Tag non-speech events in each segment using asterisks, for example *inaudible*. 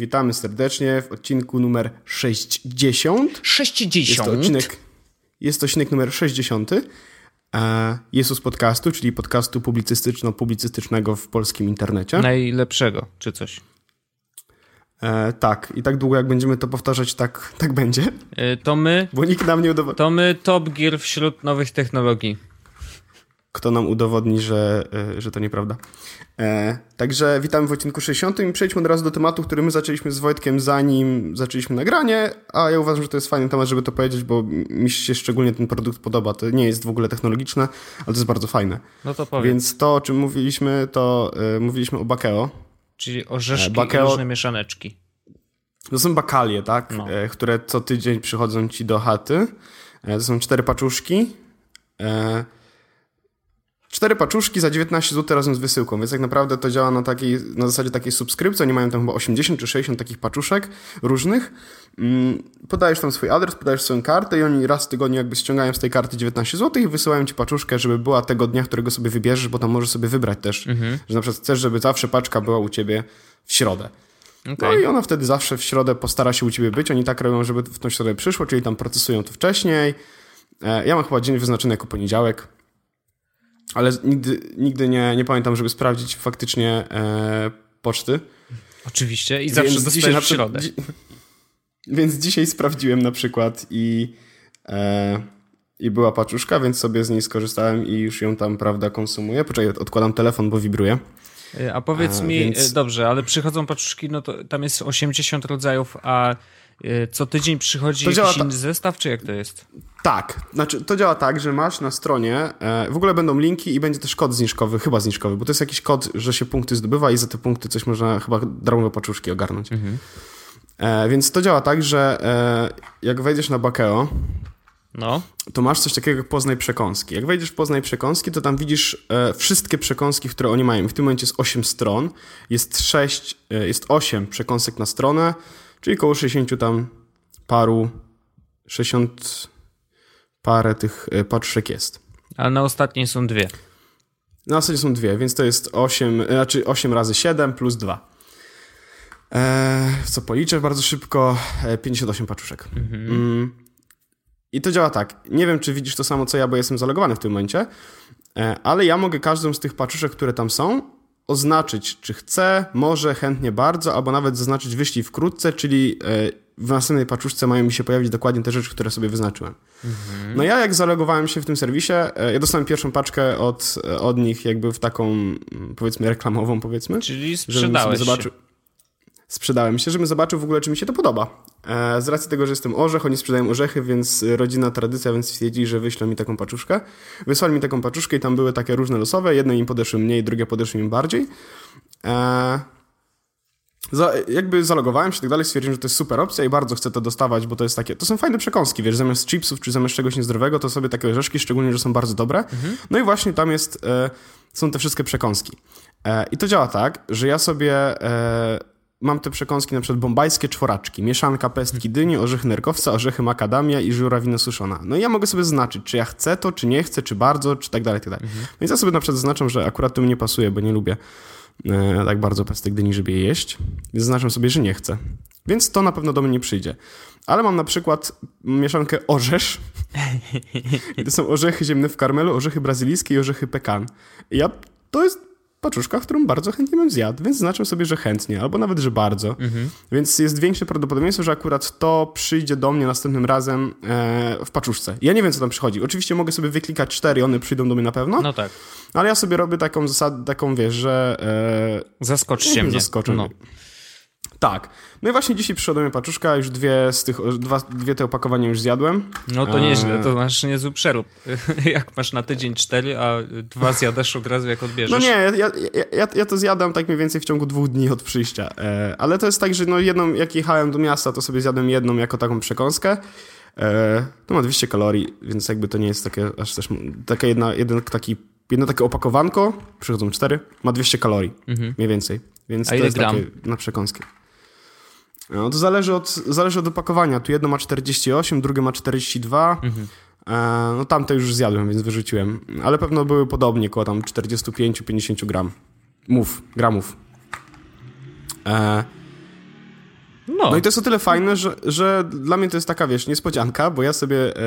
Witamy serdecznie w odcinku numer 60. 60. Jest to odcinek, jest to odcinek numer 60. E, Jezus Podcastu, czyli podcastu publicystyczno-publicystycznego w polskim internecie. Najlepszego, czy coś. E, tak, i tak długo jak będziemy to powtarzać, tak, tak będzie. E, to my. Bo nikt nam nie udowodni. To my top gear wśród nowych technologii. Kto nam udowodni, że, e, że to nieprawda. E, także witamy w odcinku 60 i przejdźmy od razu do tematu, który my zaczęliśmy z Wojtkiem zanim zaczęliśmy nagranie, a ja uważam, że to jest fajny temat, żeby to powiedzieć, bo mi się szczególnie ten produkt podoba. To nie jest w ogóle technologiczne, ale to jest bardzo fajne. No to powiem. Więc to, o czym mówiliśmy, to e, mówiliśmy o Bakeo. Czyli orzeszki Bakeo... i różne mieszaneczki. To są bakalie, tak? No. E, które co tydzień przychodzą ci do chaty. E, to są cztery paczuszki. E, Cztery paczuszki za 19 zł razem z wysyłką, więc tak naprawdę to działa na, takiej, na zasadzie takiej subskrypcji. Oni mają tam chyba 80 czy 60 takich paczuszek różnych. Mm, podajesz tam swój adres, podajesz swoją kartę i oni raz w tygodniu jakby ściągają z tej karty 19 zł i wysyłają ci paczuszkę, żeby była tego dnia, którego sobie wybierzesz, bo tam możesz sobie wybrać też, mhm. że na przykład chcesz, żeby zawsze paczka była u ciebie w środę. Okay. No i ona wtedy zawsze w środę postara się u ciebie być. Oni tak robią, żeby w tą środę przyszło, czyli tam procesują to wcześniej. E, ja mam chyba dzień wyznaczony jako poniedziałek ale nigdy, nigdy nie, nie pamiętam, żeby sprawdzić faktycznie e, poczty. Oczywiście i zawsze więc dostajesz w środę. Dzi *laughs* więc dzisiaj sprawdziłem na przykład i, e, i była paczuszka, więc sobie z niej skorzystałem i już ją tam, prawda, konsumuję. Poczekaj, odkładam telefon, bo wibruje. E, a powiedz a, mi, więc... E, dobrze, ale przychodzą paczuszki, no to tam jest 80 rodzajów, a e, co tydzień przychodzi to jakiś inny zestaw, czy jak to jest? Tak, znaczy to działa tak, że masz na stronie, e, w ogóle będą linki i będzie też kod zniżkowy, chyba zniżkowy, bo to jest jakiś kod, że się punkty zdobywa i za te punkty coś można chyba darmowe paczuszki ogarnąć. Mhm. E, więc to działa tak, że e, jak wejdziesz na Bakeo, no. to masz coś takiego jak Poznaj Przekąski. Jak wejdziesz w Poznaj Przekąski, to tam widzisz e, wszystkie przekąski, które oni mają. W tym momencie jest 8 stron, jest 6, e, jest 8 przekąsek na stronę, czyli około 60 tam paru, 60 parę tych e, paczek jest. Ale na ostatniej są dwie. Na ostatniej są dwie, więc to jest 8, e, znaczy 8 razy 7 plus 2. Eee, co policzę bardzo szybko, 58 e, paczuszek. Mhm. Mm. I to działa tak. Nie wiem, czy widzisz to samo co ja, bo jestem zalogowany w tym momencie, ale ja mogę każdą z tych paczuszek, które tam są, oznaczyć, czy chcę, może, chętnie bardzo, albo nawet zaznaczyć wyślij wkrótce, czyli w następnej paczuszce mają mi się pojawić dokładnie te rzeczy, które sobie wyznaczyłem. Mhm. No ja jak zalogowałem się w tym serwisie, e, ja dostałem pierwszą paczkę od, e, od nich jakby w taką mm, powiedzmy reklamową powiedzmy. Czyli sprzedałeś zobaczył... Sprzedałem się, żebym zobaczył w ogóle, czy mi się to podoba. E, z racji tego, że jestem orzech, oni sprzedają orzechy, więc rodzina tradycja, więc stwierdzili, że wyślą mi taką paczuszkę. Wysłali mi taką paczuszkę i tam były takie różne losowe. Jedne im podeszły mniej, drugie podeszły im bardziej. Za, jakby zalogowałem się i tak dalej, stwierdziłem, że to jest super opcja i bardzo chcę to dostawać, bo to jest takie, to są fajne przekąski, wiesz, zamiast chipsów czy zamiast czegoś niezdrowego, to sobie takie orzeszki, szczególnie, że są bardzo dobre. Mhm. No i właśnie tam jest, e, są te wszystkie przekąski. E, I to działa tak, że ja sobie e, mam te przekąski, na przykład bombajskie czworaczki, mieszanka pestki dyni, orzechy nerkowca, orzechy makadamia i żurawina suszona. No i ja mogę sobie zaznaczyć, czy ja chcę to, czy nie chcę, czy bardzo, czy tak dalej, tak dalej. Mhm. Więc ja sobie na przykład zaznaczam, że akurat to mi nie pasuje, bo nie lubię e, tak bardzo pestek dyni, żeby je jeść. Więc zaznaczam sobie, że nie chcę. Więc to na pewno do mnie nie przyjdzie. Ale mam na przykład mieszankę orzesz. *laughs* To są orzechy ziemne w karmelu, orzechy brazylijskie i orzechy pekan. I ja, to jest paczuszka, którą bardzo chętnie bym zjadł, więc znaczę sobie, że chętnie, albo nawet, że bardzo. Mhm. Więc jest większe prawdopodobieństwo, że akurat to przyjdzie do mnie następnym razem e, w paczuszce. Ja nie wiem, co tam przychodzi. Oczywiście mogę sobie wyklikać cztery, one przyjdą do mnie na pewno. No tak. Ale ja sobie robię taką zasadę, taką wiesz, że... E, Zaskoczcie mnie. Zaskoczę. No. Tak. No i właśnie dzisiaj przyszła do mnie paczuszka, już dwie z tych, dwa, dwie te opakowania już zjadłem. No to nieźle, to masz niezły przerób. *laughs* jak masz na tydzień cztery, a dwa zjadasz od razu jak odbierzesz. No nie, ja, ja, ja, ja to zjadam tak mniej więcej w ciągu dwóch dni od przyjścia. E, ale to jest tak, że no jedną, jak jechałem do miasta, to sobie zjadłem jedną jako taką przekąskę. E, to ma 200 kalorii, więc jakby to nie jest takie aż też, taka jedna, jeden taki jedno takie opakowanko, przychodzą cztery, ma 200 kalorii, mhm. mniej więcej. Więc A to jest gram? takie na przekąskę. No to zależy od, zależy od opakowania. Tu jedno ma 48, drugie ma 42. Mhm. E, no tamte już zjadłem, więc wyrzuciłem. Ale pewno były podobnie, koło tam 45-50 gram. Mów, gramów. E, No. no i to jest o tyle fajne, że, że dla mnie to jest taka, wiesz, niespodzianka, bo ja sobie e,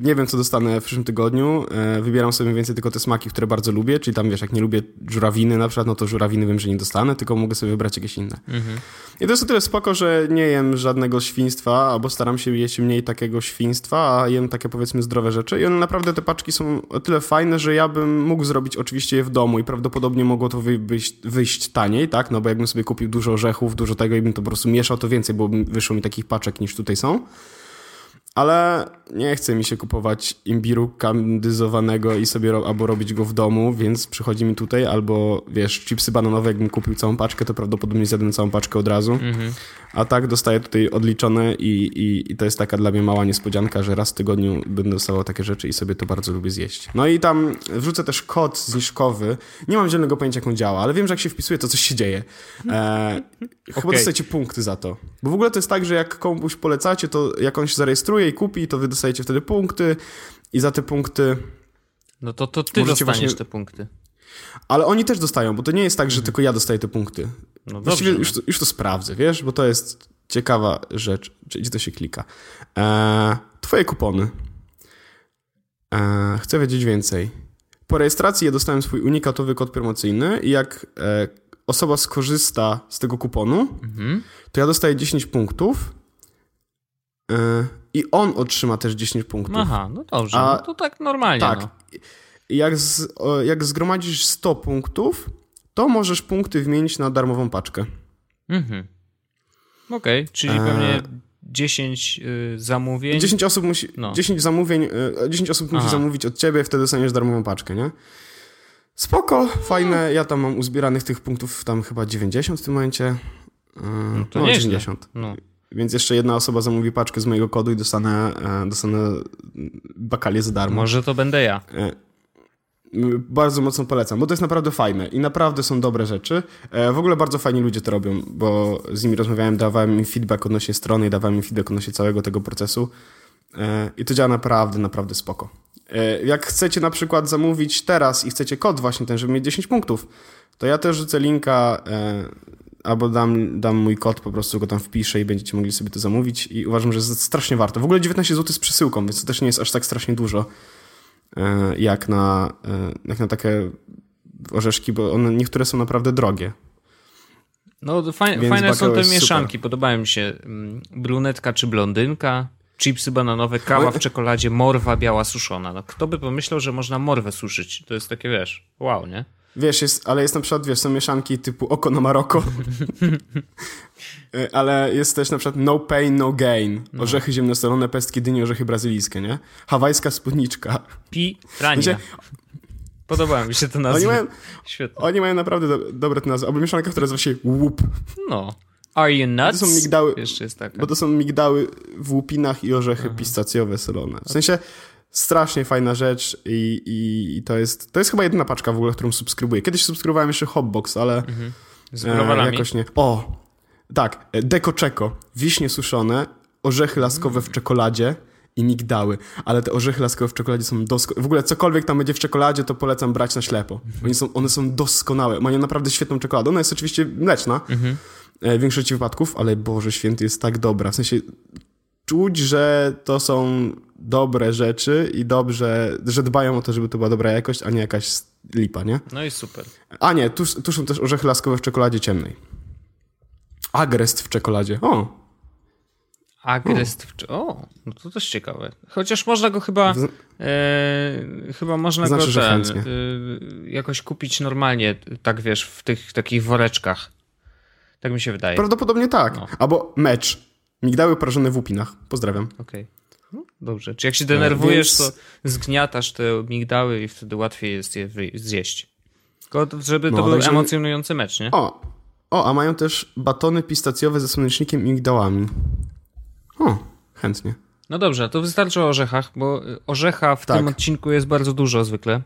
nie wiem, co dostanę w przyszłym tygodniu. E, wybieram sobie więcej tylko te smaki, które bardzo lubię, czyli tam, wiesz, jak nie lubię żurawiny na przykład, no to żurawiny wiem, że nie dostanę, tylko mogę sobie wybrać jakieś inne. Mhm. I to jest o tyle spoko, że nie jem żadnego świństwa, albo staram się jeść mniej takiego świństwa, a jem takie, powiedzmy, zdrowe rzeczy. I one naprawdę, te paczki są o tyle fajne, że ja bym mógł zrobić oczywiście je w domu i prawdopodobnie mogło to wyjść, wyjść taniej, tak? No bo jakbym sobie kupił dużo orzechów, dużo tego i bym to po prostu mieszał, to więcej, bo wyszło mi takich paczek niż tutaj są ale nie chce mi się kupować imbiru kandyzowanego i sobie ro albo robić go w domu, więc przychodzi mi tutaj, albo wiesz, chipsy bananowe, jakbym kupił całą paczkę, to prawdopodobnie zjadłem całą paczkę od razu, mm -hmm. a tak dostaję tutaj odliczone i, i, i, to jest taka dla mnie mała niespodzianka, że raz w tygodniu będę dostawał takie rzeczy i sobie to bardzo lubię zjeść. No i tam wrzucę też kod zniżkowy, nie mam zielonego pojęcia jak on działa, ale wiem, że jak się wpisuje, to coś się dzieje. E, okay. Chyba dostajecie punkty za to, bo w ogóle to jest tak, że jak komuś polecacie, to jak on się zarejestruje i kupi, to wy dostajecie wtedy punkty i za te punkty... No to, to ty dostaniesz właśnie... te punkty. Ale oni też dostają, bo to nie jest tak, że mhm. tylko ja dostaję te punkty. No Właściwie dobrze, już, to, już to sprawdzę, wiesz, bo to jest ciekawa rzecz, gdzie to się klika. Eee, twoje kupony. Eee, chcę wiedzieć więcej. Po rejestracji ja dostałem swój unikatowy kod promocyjny i jak e, osoba skorzysta z tego kuponu, mhm. to ja dostaję 10 punktów. E, i on otrzyma też 10 punktów. Aha, no dobrze, A, no to tak normalnie. Tak. No. Jak, z, jak zgromadzisz 100 punktów, to możesz punkty wymienić na darmową paczkę. Mhm. Okej, okay, czyli e... pewnie 10 y, zamówień. 10 osób musi, no. 10 zamówień, y, 10 osób musi zamówić od ciebie, wtedy dostaniesz darmową paczkę, nie? Spoko, fajne. Ja tam mam uzbieranych tych punktów tam chyba 90 w tym momencie. Y, no to no, 90. No. Więc jeszcze jedna osoba zamówi paczkę z mojego kodu i dostanę, e, dostanę bakalię za darmo. Może to będę ja. E, bardzo mocno polecam, bo to jest naprawdę fajne i naprawdę są dobre rzeczy. E, w ogóle bardzo fajni ludzie to robią, bo z nimi rozmawiałem, dawałem im feedback odnośnie strony i dawałem im feedback odnośnie całego tego procesu. I to działa naprawdę, naprawdę spoko. Jak chcecie na przykład zamówić teraz i chcecie kod właśnie ten, żeby mieć 10 punktów, to ja też rzucę linka albo dam, dam mój kod, po prostu go tam wpiszę i będziecie mogli sobie to zamówić i uważam, że jest strasznie warto. W ogóle 19 zł z przesyłką, więc to też nie jest aż tak strasznie dużo e, jak na, e, jak na takie orzeszki, bo one niektóre są naprawdę drogie. No fajne, fajne są te mieszanki, super. podobają mi się mm, brunetka czy blondynka, chipsy bananowe, kawa w czekoladzie, morwa biała suszona. No, kto by pomyślał, że można morwę suszyć? To jest takie, wiesz, wow, nie? Wiesz, jest, ale jest na przykład, wiesz, są mieszanki typu oko na Maroko. Y, *laughs* ale jest też na przykład no pain, no gain. No. Orzechy ziemnosolone, pestki dyni, orzechy brazylijskie, nie? Hawajska spódniczka. Pi rania. Znaczy, Podoba mi się to nazwa. Oni mają, Świetnie. Oni mają naprawdę do, dobre te nazwy. Albo mieszanka, która nazywa się łup. No. Are you nuts? To są migdały, Jeszcze jest taka. Bo to są migdały w łupinach i orzechy Aha. pistacjowe solone. W sensie strasznie fajna rzecz i, i, i, to, jest, to jest chyba jedyna paczka w ogóle, którą subskrybuję. Kiedyś subskrybowałem jeszcze Hotbox, ale mhm. Z e, jakoś nie. O, tak, e, Deco Checo, wiśnie suszone, orzechy laskowe w czekoladzie i migdały, ale te orzechy laskowe w czekoladzie są doskonałe. W ogóle cokolwiek tam będzie w czekoladzie, to polecam brać na ślepo. Oni są, one są doskonałe. Mają naprawdę świetną czekoladę. Ona jest oczywiście mleczna mhm. E, w większości wypadków, ale Boże Święty jest tak dobra. W sensie czuć, że to są dobre rzeczy i dobrze, że dbają o to, żeby to była dobra jakość, a nie jakaś lipa, nie? No i super. A nie, tu, tu są też orzechy laskowe w czekoladzie ciemnej. Agrest w czekoladzie. O! Agrest w O, no to też ciekawe. Chociaż można go chyba e, chyba można znaczy, go ten, e, jakoś kupić normalnie, tak wiesz, w tych takich woreczkach. Tak mi się wydaje. Prawdopodobnie tak. No. Albo mecz. Migdały prażone w łupinach. Pozdrawiam. Okej. Okay. No, dobrze. Czy jak się denerwujesz, Więc... to zgniatasz te migdały i wtedy łatwiej jest je zjeść. Tylko żeby to no, był także... emocjonujący mecz, nie? O, o, a mają też batony pistacjowe ze słonecznikiem i migdałami. O, chętnie. No dobrze, to wystarczy o orzechach, bo orzecha w tak. tym odcinku jest bardzo dużo zwykle.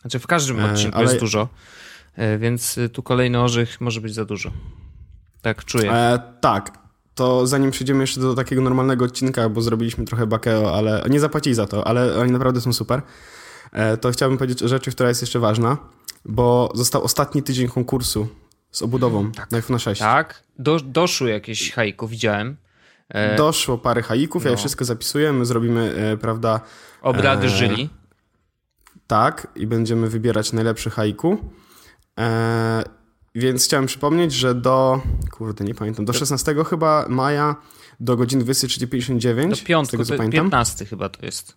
Znaczy w każdym e, odcinku ale... jest dużo, e, więc tu kolejny orzech może być za dużo. Tak czuję. E, tak, to zanim przejdziemy jeszcze do takiego normalnego odcinka, bo zrobiliśmy trochę bakeo, ale nie zapłacili za to, ale oni naprawdę są super, e, to chciałbym powiedzieć o rzeczy, która jest jeszcze ważna, bo został ostatni tydzień konkursu z obudową tak. na iPhone 6. Tak, Do, doszły jakieś haiku, widziałem. E... Doszło parę haików, no. ja je wszystko zapisuję, my zrobimy, e, prawda... Obrady e... żyli. Tak, i będziemy wybierać najlepszy haiku. E... Więc chciałem przypomnieć, że do, kurde, nie pamiętam, do 16 chyba maja do godziny 23.59. Do piątku, z tego, co pamiętam. 15 chyba to jest.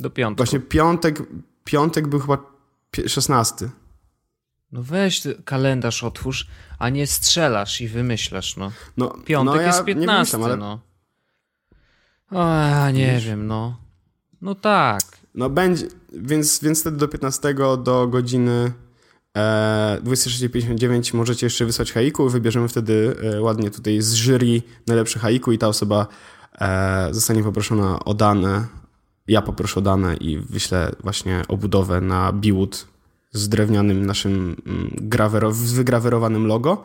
Do piątku. Właśnie piątek, piątek był chyba 16. No weź kalendarz otwórz, a nie strzelasz i wymyślasz, no. no Piątek no ja jest 15, ale... no. O, nie Wiesz? wiem, no. No tak. No będzie, więc, więc wtedy do 15 do godziny e, 26.59 możecie jeszcze wysłać haiku, wybierzemy wtedy e, ładnie tutaj z jury najlepszy haiku i ta osoba e, zostanie poproszona o dane, ja poproszę o dane i wyślę właśnie obudowę na Biwood z drewnianym naszym mm, wygrawerowanym logo.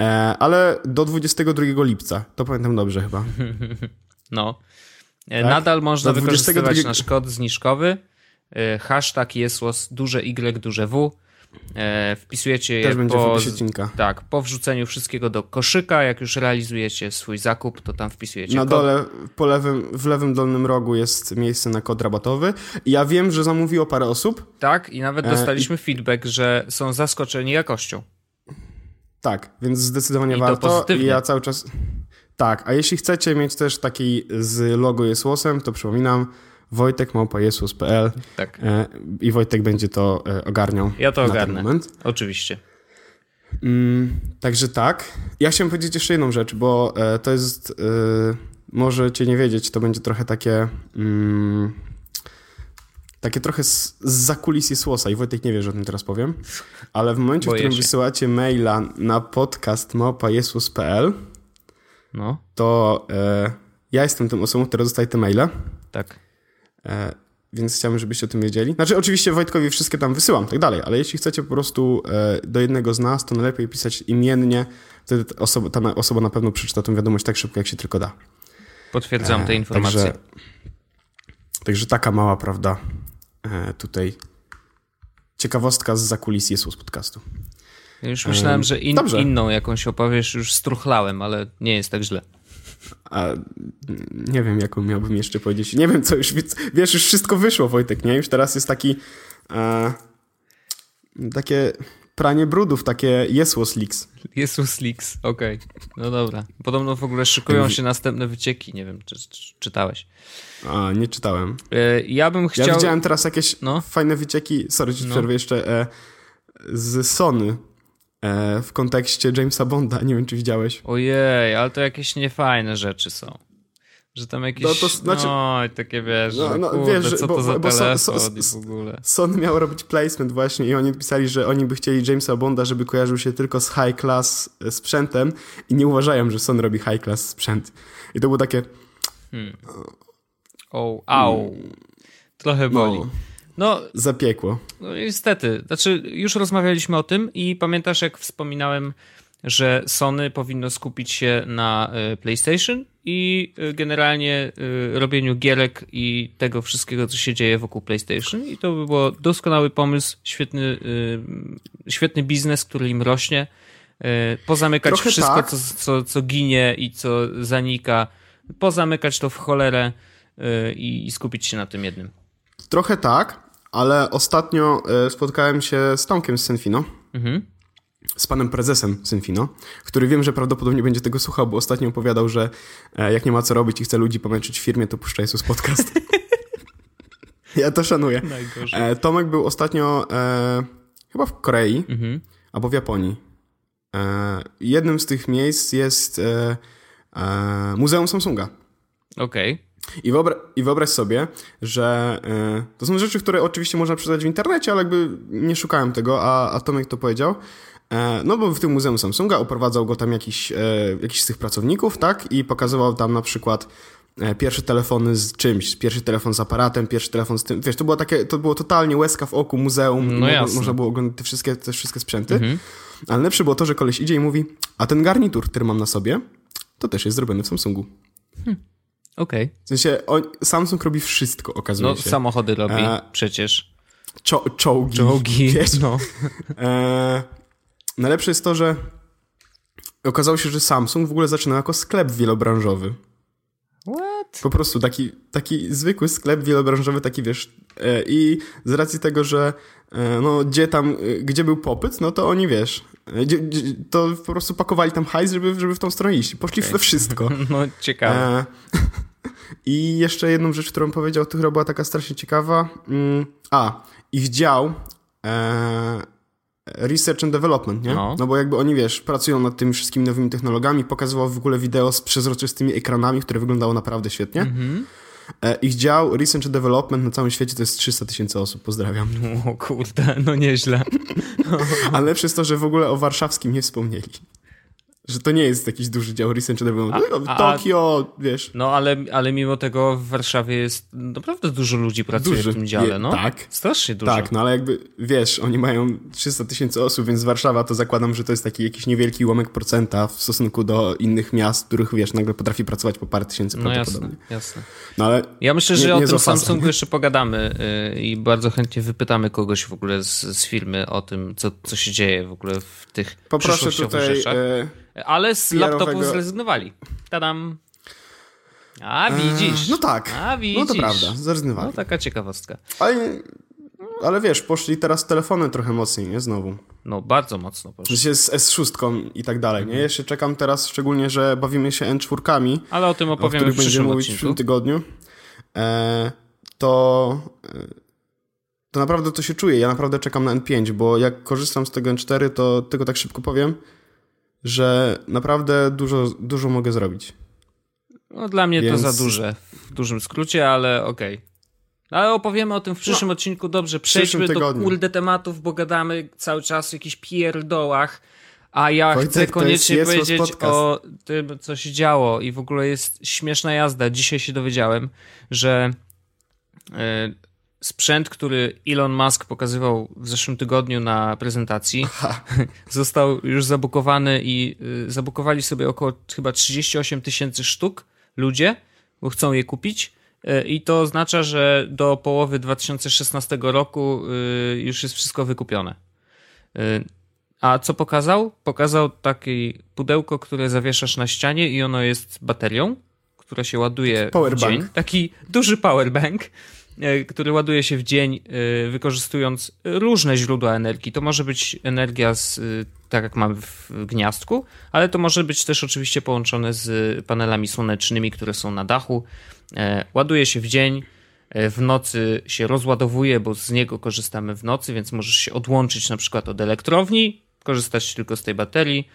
E, ale do 22 lipca, to pamiętam dobrze chyba. *laughs* No. E, tak? Nadal można do wykorzystywać 22... nasz kod zniżkowy. E, hashtag jesłos duże Y, duże W. Wpisujecie Też je po, tak, po wrzuceniu wszystkiego do koszyka. Jak już realizujecie swój zakup, to tam wpisujecie Na kod. dole, po lewym, w lewym dolnym rogu jest miejsce na kod rabatowy. Ja wiem, że zamówiło parę osób. Tak, i nawet dostaliśmy e, feedback, że są zaskoczeni jakością. Tak, więc zdecydowanie I warto. I ja cały czas. Tak, a jeśli chcecie mieć też taki z logo Jesłosem, to przypominam, Wojtek małpajesus.pl tak. E, i Wojtek będzie to e, ogarniał. Ja to ogarnę. Oczywiście. Mm, także tak. Ja chciałem powiedzieć jeszcze jedną rzecz, bo e, to jest, możecie nie wiedzieć, to będzie trochę takie mm, takie trochę z, z Jesłosa i Wojtek nie wie, że o tym teraz powiem, ale w momencie, Boję w którym się. wysyłacie maila na podcast małpajesus.pl no. to ja jestem tym osobą, która dostaje te maile. Tak. E, więc chciałbym, żebyście o tym wiedzieli. Znaczy, oczywiście Wojtkowi wszystkie tam wysyłam, tak dalej, ale jeśli chcecie po prostu e, do jednego z nas, to najlepiej pisać imiennie, wtedy ta osoba, ta osoba na pewno przeczyta tę wiadomość tak szybko, jak się tylko da. Potwierdzam te informacje. Także, także taka mała, prawda, tutaj ciekawostka z zakulis Jezus podcastu. Już myślałem, że in, inną jakąś opowiesz, już struchlałem, ale nie jest tak źle. A nie wiem, jaką miałbym jeszcze powiedzieć. Nie wiem, co już, wiesz, już wszystko wyszło, Wojtek, nie? Już teraz jest taki e, takie pranie brudów, takie Jesus Leaks. Jesus Leaks, okej. Okay. No dobra. Podobno w ogóle szykują się następne wycieki, nie wiem, czy, czy czytałeś. A, nie czytałem. E, ja bym chciał... Ja widziałem teraz jakieś no? fajne wycieki, sorry, ci no. przerwę jeszcze, e, z Sony w kontekście Jamesa Bonda. Nie wiem, czy widziałeś. Ojej, ale to jakieś niefajne rzeczy są. Że tam jakieś, no, to, znaczy, no takie wiesz, no, no, kurde, wiesz, co bo, to za bo, telefon so, so, w ogóle. Sony miał robić placement właśnie i oni pisali, że oni by chcieli Jamesa Bonda, żeby kojarzył się tylko z high class e, sprzętem i nie uważają, że Sony robi high class sprzęt. I to było takie... Hmm. O, au. Trochę boli. No. No, Zapiekło. No niestety. Znaczy, już rozmawialiśmy o tym i pamiętasz, jak wspominałem, że Sony powinno skupić się na e, PlayStation i e, generalnie e, robieniu gierek i tego wszystkiego, co się dzieje wokół PlayStation. I to by był doskonały pomysł, świetny, świetny biznes, który im rośnie. Pozamykać Trochę wszystko, tak. co, co, co ginie i co zanika. Pozamykać to w cholerę i skupić się na tym jednym. Trochę tak, ale ostatnio e, spotkałem się z Tomkiem z Senfino. Mhm. Z panem prezesem Senfino, który wiem, że prawdopodobnie będzie tego słuchał, bo ostatnio opowiadał, że e, jak nie ma co robić i chce ludzi pomęczyć w firmie, to puszcza Jezus podcast. *laughs* ja to szanuję. Najgorzej. E, Tomek był ostatnio e, chyba w Korei mhm. albo w Japonii. E, jednym z tych miejsc jest e, Muzeum Samsunga. Okej. Okay. I, wyobra I wyobraź sobie, że y, to są rzeczy, które oczywiście można przeczytać w internecie, ale jakby nie szukałem tego, a, a Tomek to powiedział. E, no bo w tym Muzeum Samsunga oprowadzał go tam jakiś, e, jakiś z tych pracowników, tak? I pokazywał tam na przykład pierwsze telefony z czymś, pierwszy telefon z aparatem, pierwszy telefon z tym, wiesz, to było takie, to było totalnie łezka w oku muzeum, no można było oglądać te wszystkie, te wszystkie sprzęty, mhm. ale najlepsze było to, że koleś idzie i mówi, a ten garnitur, który mam na sobie, to też jest zrobiony w Samsungu. Hmm. Okej. Okay. W sensie on, Samsung robi wszystko, okazuje no, się. No, samochody robi e, przecież. Czo czołgi. Czołgi, *laughs* wiesz? no. E, najlepsze jest to, że okazało się, że Samsung w ogóle zaczynał jako sklep wielobranżowy. What? Po prostu taki, taki zwykły sklep wielobranżowy, taki wiesz. E, I z racji tego, że e, no, gdzie tam, e, gdzie był popyt, no to oni wiesz, gdzie, gdzie, to po prostu pakowali tam hajs, żeby, żeby w tą stronę iść. Poszli okay. we wszystko. *laughs* No, ciekawe. *laughs* I jeszcze jedną rzecz, którą powiedział, chyba była taka strasznie ciekawa. Mm, a, ich dział research and development, nie? No. no bo jakby oni, wiesz, pracują nad tymi wszystkimi nowymi technologiami, pokazywał w ogóle wideo z przezroczystymi ekranami, które wyglądało naprawdę świetnie. Mm-hmm. Ich dział Research and Development na całym świecie to jest 300 tysięcy osób. Pozdrawiam. O kurde, no nieźle. *laughs* Ale jest to, że w ogóle o warszawskim nie wspomnieli że to nie jest jakiś duży dział research development. A, Tokio, wiesz. No, ale, ale mimo tego w Warszawie jest naprawdę dużo ludzi pracuje duży, w tym dziale, no. Tak. Strasznie dużo. Tak, no ale jakby, wiesz, oni mają 300 tysięcy osób, więc Warszawa to zakładam, że to jest taki jakiś niewielki ułamek procenta w stosunku do innych miast, których, wiesz, nagle potrafi pracować po parę tysięcy no prawdopodobnie. Jasne, jasne. No ale Ja myślę, że nie, nie o tym Samsungu *laughs* jeszcze pogadamy yy, i bardzo chętnie wypytamy kogoś w ogóle z, z firmy o tym, co, co się dzieje w ogóle w tych Poproszę tutaj... Rzeczach. Yy ale z laptopów zrezygnowali. Tadam. A widzisz. no tak. A widzisz. No to prawda, zrezygnowali. No taka ciekawostka. Ale, ale wiesz, poszli teraz telefony trochę mocniej, nie? Znowu. No bardzo mocno poszli. Się z S6 i tak dalej, nie? Mhm. Jeszcze czekam teraz szczególnie, że bawimy się N4. Ale o tym opowiem o w będziemy mówić w przyszłym tygodniu. E, to... E, to naprawdę to się czuje. Ja naprawdę czekam na N5, bo jak korzystam z tego N4, to tylko tak szybko powiem, że naprawdę dużo, dużo mogę zrobić. No, dla mnie Więc... to za duże, w dużym skrócie, ale okej. Okay. Ale opowiemy o tym w przyszłym no, odcinku. Dobrze, przejdźmy do kurde tematów, bo gadamy cały czas o jakichś pierdołach. A ja Wojtek, chcę koniecznie jest, powiedzieć o tym, co się działo. I w ogóle jest śmieszna jazda. Dzisiaj się dowiedziałem, że e, sprzęt, który Elon Musk pokazywał w zeszłym tygodniu na prezentacji, Aha. *laughs* został już zabukowany i y, zabukowali sobie około chyba 38 tysięcy sztuk ludzie, bo chcą je kupić. Y, I to oznacza, że do połowy 2016 roku y, już jest wszystko wykupione. A co pokazał? Pokazał takie pudełko, które zawieszasz na ścianie i ono jest baterią, która się ładuje w dzień. Taki duży powerbank E, który ładuje się w dzień, e, wykorzystując różne źródła energii. To może być energia, z, e, tak jak mamy w gniazdku, ale to może być też oczywiście połączone z panelami słonecznymi, które są na dachu. Ładuje się w dzień, w nocy się rozładowuje, bo z niego korzystamy w nocy, więc możesz się odłączyć na przykład od elektrowni, korzystać tylko z tej baterii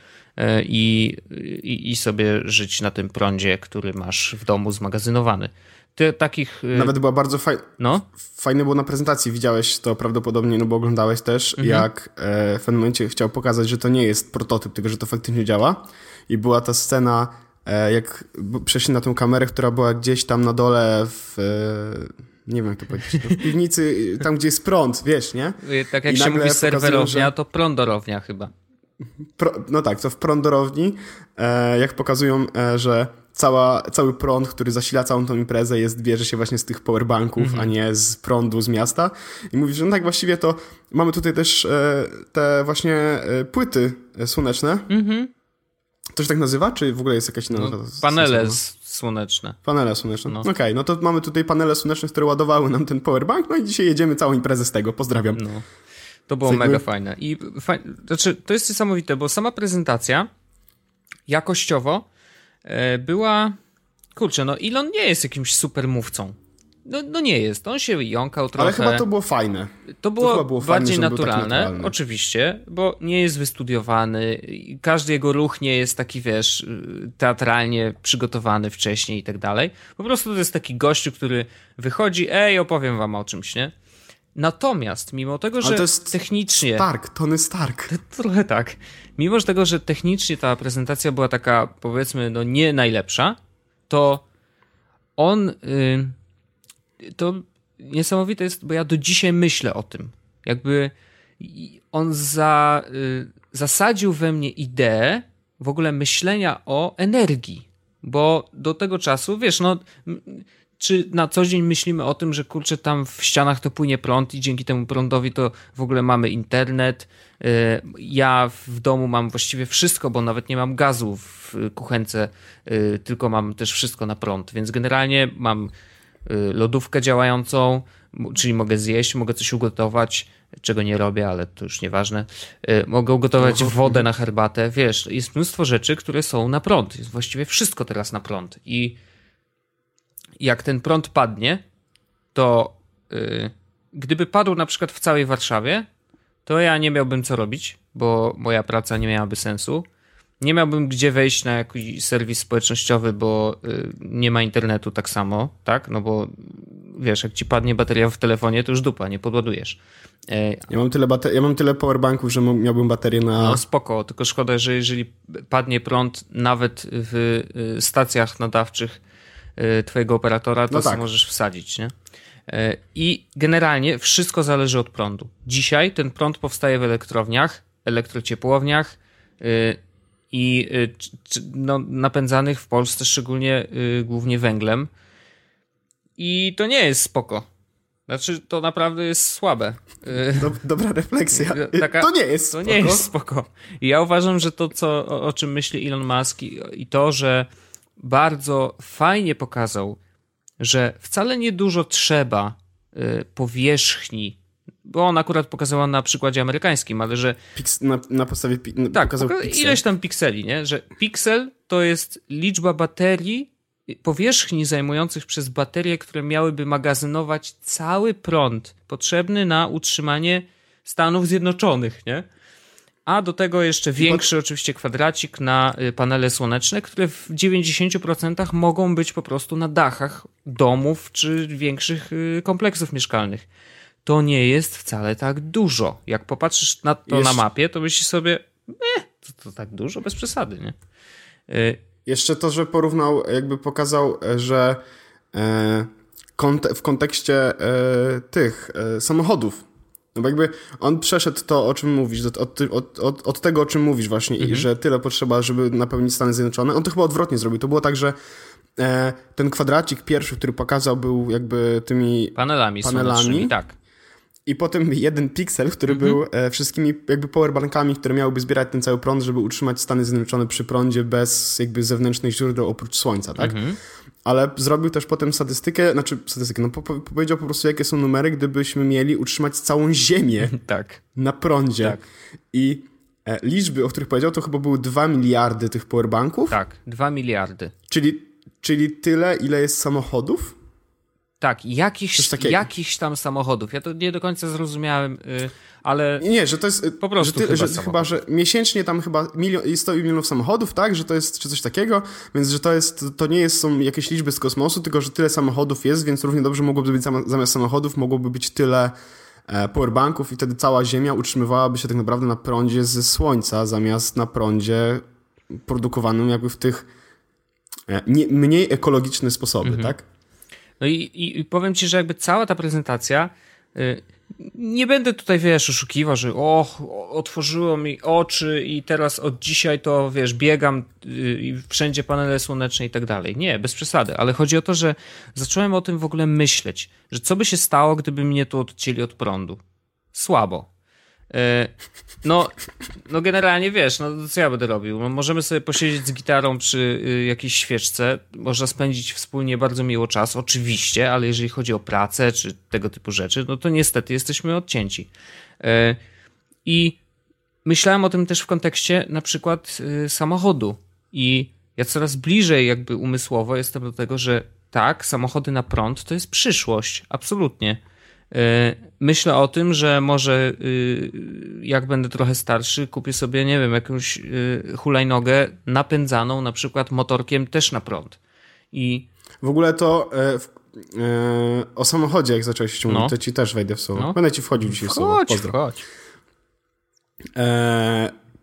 i, i, i sobie żyć na tym prądzie, który masz w domu zmagazynowany ty, takich... Y, Nawet była bardzo fajna... No? Fajne było na prezentacji, widziałeś to prawdopodobnie, no bo oglądałeś też, mhm. jak e, w pewnym momencie chciał pokazać, że to nie jest prototyp, tylko że to faktycznie działa. I była ta scena, e, jak przeszli na tą kamerę, która była gdzieś tam na dole w... E, nie wiem jak to powiedzieć, no w piwnicy, tam gdzie jest prąd, wiesz, nie? Y, tak jak I się mówi serwerownia, że... to prądorownia chyba. No tak, to w prądorowni, e, jak pokazują, e, że cała, cały prąd, który zasila całą tą imprezę jest, bierze się właśnie z tych powerbanków, -hmm. a nie z prądu z miasta. I mówisz, że no tak właściwie to mamy tutaj też e, te właśnie płyty słoneczne. -hmm. To się tak nazywa, czy w ogóle jest jakaś inna no, Panele słoneczne. Panele słoneczne. No. Okej, okay, no to mamy tutaj panele słoneczne, które ładowały nam ten powerbank, no i dzisiaj jedziemy całą imprezę z tego. Pozdrawiam. No. To było mega fajne. I faj... znaczy, to jest niesamowite, bo sama prezentacja jakościowo E, była. Kurczę, no Elon nie jest jakimś super mówcą. No, no nie jest, on się jąkał trochę. Ale chyba to było fajne. To było, to było bardziej fajne, naturalne, naturalne, oczywiście, bo nie jest wystudiowany, każdy jego ruch nie jest taki, wiesz, teatralnie przygotowany wcześniej i tak dalej. Po prostu to jest taki gościu, który wychodzi, ej, opowiem wam o czymś, nie? Natomiast, mimo tego, że technicznie. Stark, Tony Stark. Trochę tak. Mimo że tego, że technicznie ta prezentacja była taka, powiedzmy, no nie najlepsza, to on. Yy, to niesamowite jest, bo ja do dzisiaj myślę o tym. Jakby on za, yy, zasadził we mnie ideę w ogóle myślenia o energii. Bo do tego czasu, wiesz, no czy na co dzień myślimy o tym, że kurczę, tam w ścianach to płynie prąd i dzięki temu prądowi to w ogóle mamy internet. Y, ja w domu mam właściwie wszystko, bo nawet nie mam gazu w kuchence, y, tylko mam też wszystko na prąd, więc generalnie mam y, lodówkę działającą, czyli mogę zjeść, mogę coś ugotować, czego nie robię, ale to już nieważne. Mogę ugotować wodę na herbatę. Wiesz, jest mnóstwo rzeczy, które są na prąd. Jest właściwie wszystko teraz na prąd. I jak ten prąd padnie, to yy, gdyby padł na przykład w całej Warszawie, to ja nie miałbym co robić, bo moja praca nie miałaby sensu. Nie miałbym gdzie wejść na jakiś serwis społecznościowy, bo yy, nie ma internetu tak samo, tak? No bo wiesz, jak ci padnie bateria w telefonie, to już dupa, nie podładujesz. E, ja mam tyle, bater- ja mam tyle powerbanków, że miałbym baterię na... No spoko, tylko szkoda, że jeżeli padnie prąd nawet w y, stacjach nadawczych twojego operatora, to no tak. możesz wsadzić, nie? Y, I generalnie wszystko zależy od prądu. Dzisiaj ten prąd powstaje w elektrowniach, elektrociepłowniach y, i no, napędzanych w Polsce szczególnie głównie węglem. I to nie jest spoko. Znaczy, to naprawdę jest słabe. Dobra refleksja. *laughs* Taka, to nie jest spoko. To nie jest spoko. I ja uważam, że to, co, o, o czym myśli Elon Musk i, i to, że bardzo fajnie pokazał, że wcale nie dużo trzeba y, powierzchni, bo on akurat pokazała na przykładzie amerykańskim, ale że. Piks na, na, podstawie. Pi tak, pokazał poka ileś tam pikseli, nie? Że piksel to jest liczba baterii, powierzchni zajmujących przez baterie, które miałyby magazynować cały prąd potrzebny na utrzymanie Stanów Zjednoczonych, nie? A do tego jeszcze większy oczywiście kwadracik na y, panele słoneczne, które w 90% mogą być po prostu na dachach domów czy większych y, kompleksów mieszkalnych. To nie jest wcale tak dużo. Jak popatrzysz na to jeszcze... na mapie, to myślisz sobie, eh, to, to tak dużo, bez przesady, nie? Y jeszcze to, że porównał, jakby pokazał, e, że e, w kontekście e, tych e, samochodów, no bo jakby on przeszedł to, o czym mówisz, od, od, od, od tego, o czym mówisz właśnie mhm. i że tyle potrzeba, żeby napełnić Stany Zjednoczone. On to chyba odwrotnie zrobił. To było tak, że e, ten kwadracik pierwszy, który pokazał, był jakby tymi panelami, panelami tak. I potem jeden piksel, który mhm. był e, wszystkimi jakby powerbankami, które miałyby zbierać ten cały prąd, żeby utrzymać Stany Zjednoczone przy prądzie bez jakby zewnętrznych źródeł oprócz Słońca, tak? Mhm ale zrobił też potem statystykę, znaczy statystykę, no po, po, powiedział po prostu, jakie są numery, gdybyśmy mieli utrzymać całą Ziemię *laughs* tak. na prądzie. Tak. I e, liczby, o których powiedział, to chyba były 2 miliardy tych powerbanków. Tak, 2 miliardy. Czyli, czyli tyle, ile jest samochodów? Tak, jakichś, jakichś tam samochodów. Ja to nie do końca zrozumiałem, y, ale. Nie, że to jest. Y, po prostu. Że, ty, chyba, że chyba, że miesięcznie tam chyba milion, 100 milionów samochodów, tak? Że to jest czy coś takiego, więc że to jest. To nie jest, są jakieś liczby z kosmosu, tylko że tyle samochodów jest, więc równie dobrze mogłoby być zamiast samochodów, mogłoby być tyle e, powerbanków i wtedy cała Ziemia utrzymywałaby się tak naprawdę na prądzie ze Słońca, zamiast na prądzie produkowanym jakby w tych e, nie, mniej ekologiczne sposoby, mhm. tak? No i, i, powiem ci, że jakby cała ta prezentacja. Y, nie będę tutaj, wiesz, oszukiwał, że och, otworzyło mi oczy i teraz od dzisiaj to, wiesz, biegam y, i wszędzie panele słoneczne i tak dalej. Nie, bez przesady, ale chodzi o to, że zacząłem o tym w ogóle myśleć, że co by się stało, gdyby mnie tu odcięli od prądu. Słabo. E, no, no generalnie wiesz, no co ja będę robił? No, możemy sobie posiedzieć z gitarą przy y, jakiejś świeczce, można spędzić wspólnie bardzo miło czas, oczywiście, ale jeżeli chodzi o pracę czy tego typu rzeczy, no to niestety jesteśmy odcięci. E, I myślałem o tym też w kontekście na przykład y, samochodu i ja coraz bliżej jakby umysłowo jestem do tego, że tak, samochody na prąd to jest przyszłość, absolutnie myślę o tym, że może y, jak będę trochę starszy, kupię sobie, nie wiem, jakąś y, hulajnogę napędzaną na przykład motorkiem też na prąd. I w ogóle to e, e, o samochodzie, jak zacząłeś się mówić, no. to ci też wejdę w słowo. No. Będę ci wchodził dzisiaj w słowo. Pozdro. Chodź.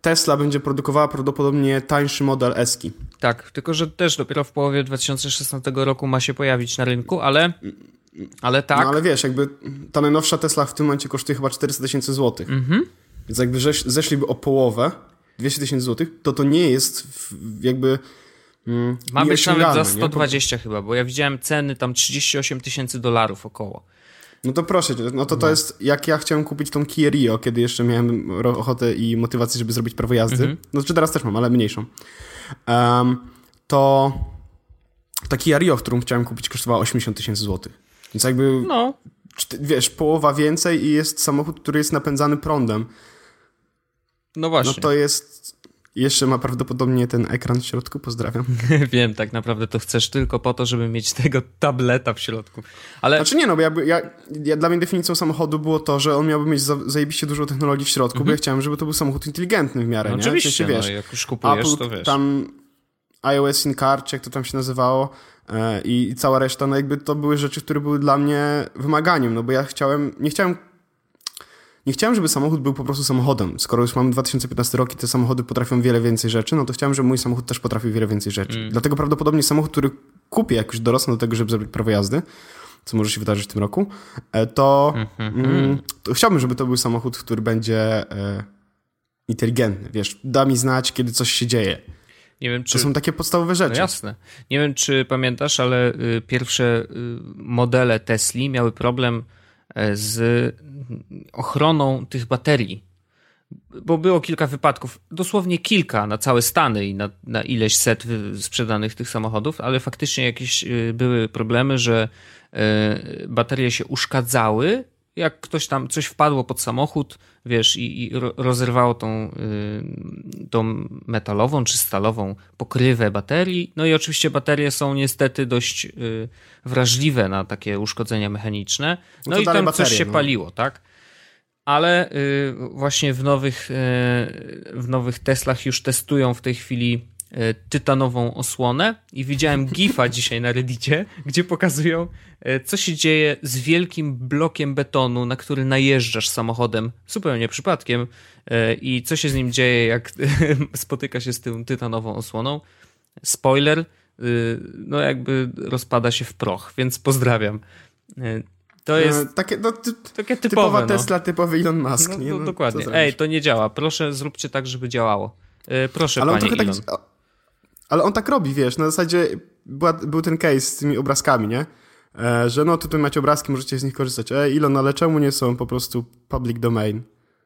Tesla będzie produkowała prawdopodobnie tańszy model Eski. Tak, tylko że też dopiero w połowie 2016 roku ma się pojawić na rynku, ale ale tak. No ale wiesz, jakby ta najnowsza Tesla w tym momencie kosztuje chyba 400 tysięcy złotych. Mhm. Więc jakby zeszliby o połowę, 200 tysięcy złotych, to to nie jest jakby Mm. Ma być nawet za 120 nie? chyba, bo ja widziałem ceny tam 38 tysięcy dolarów około. No to proszę cię, no to to no. jest, jak ja chciałem kupić tą Kia Rio, kiedy jeszcze miałem ochotę i motywację, żeby zrobić prawo jazdy, -hmm. no czy teraz też mam, ale mniejszą, um, to ta Kia Rio, którą chciałem kupić, kosztowała 80 tysięcy złotych. Więc jakby, no. wiesz, połowa więcej i jest samochód, który jest napędzany prądem. No właśnie. No to jest jeszcze ma prawdopodobnie ten ekran w środku, pozdrawiam. *laughs* Wiem, tak naprawdę to chcesz tylko po to, żeby mieć tego tableta w środku. Ale... Znaczy nie, no bo jakby ja, ja, dla mnie definicją samochodu było to, że on miałby mieć za, zajebiście dużo technologii w środku, -hmm. bo ja mhm. chciałem, żeby to był samochód inteligentny w miarę, no, nie? Oczywiście, w sensie, wiesz, no, jak już kupujesz, Apple, to wiesz. tam iOS in Car, czy jak to tam się nazywało i, i cała reszta, no jakby to były rzeczy, które były dla mnie wymaganiem, no bo ja chciałem, nie chciałem nie chciałem, żeby samochód był po prostu samochodem. Skoro już mamy 2015 rok i te samochody potrafią wiele więcej rzeczy, no to chciałem, żeby mój samochód też potrafił wiele więcej rzeczy. Mm. Dlatego prawdopodobnie samochód, który kupię, jak już dorosnę do tego, żeby zrobić prawo jazdy, co może się wydarzyć w tym roku, e, to, mm, mm, to chciałbym, żeby to był samochód, który będzie e, inteligentny. Wiesz, da mi znać, kiedy coś się dzieje. Nie wiem, czy... To są takie podstawowe rzeczy. No jasne. Nie wiem, czy pamiętasz, ale y, pierwsze y, modele Tesli miały problem E, z ochroną tych baterii. Bo było kilka wypadków, dosłownie kilka na całe Stany i na, na ileś set sprzedanych tych samochodów, ale faktycznie jakieś były problemy, że e, baterie się uszkadzały jak ktoś tam coś wpadło pod samochód, wiesz, i, i rozerwało tą, y, tą metalową czy stalową pokrywę baterii. No i oczywiście baterie są niestety dość y, wrażliwe na takie uszkodzenia mechaniczne. No, no i tam baterie, coś się no. paliło, tak? Ale y, właśnie w nowych, y, w nowych Teslach już testują w tej chwili tytanową osłonę i widziałem gifa *laughs* dzisiaj na reddicie, gdzie pokazują e, co się dzieje z wielkim blokiem betonu, na który najeżdżasz samochodem zupełnie przypadkiem e, i co się z nim dzieje, jak *laughs* spotyka się z tą tytanową osłoną. Spoiler, no jakby rozpada się w proch, więc pozdrawiam. To jest takie, no, ty, takie typowe, typowa no. Tesla, typowy Elon Musk. No, nie? No, dokładnie. Ej, to nie działa. Proszę, zróbcie tak, żeby działało. Proszę, Ale panie Elon. Ale on tak robi, wiesz, na zasadzie była, był ten case z tymi obrazkami, nie? E, że no tutaj macie obrazki, możecie z nich korzystać. E, Ilon, ale czemu nie są po prostu public domain?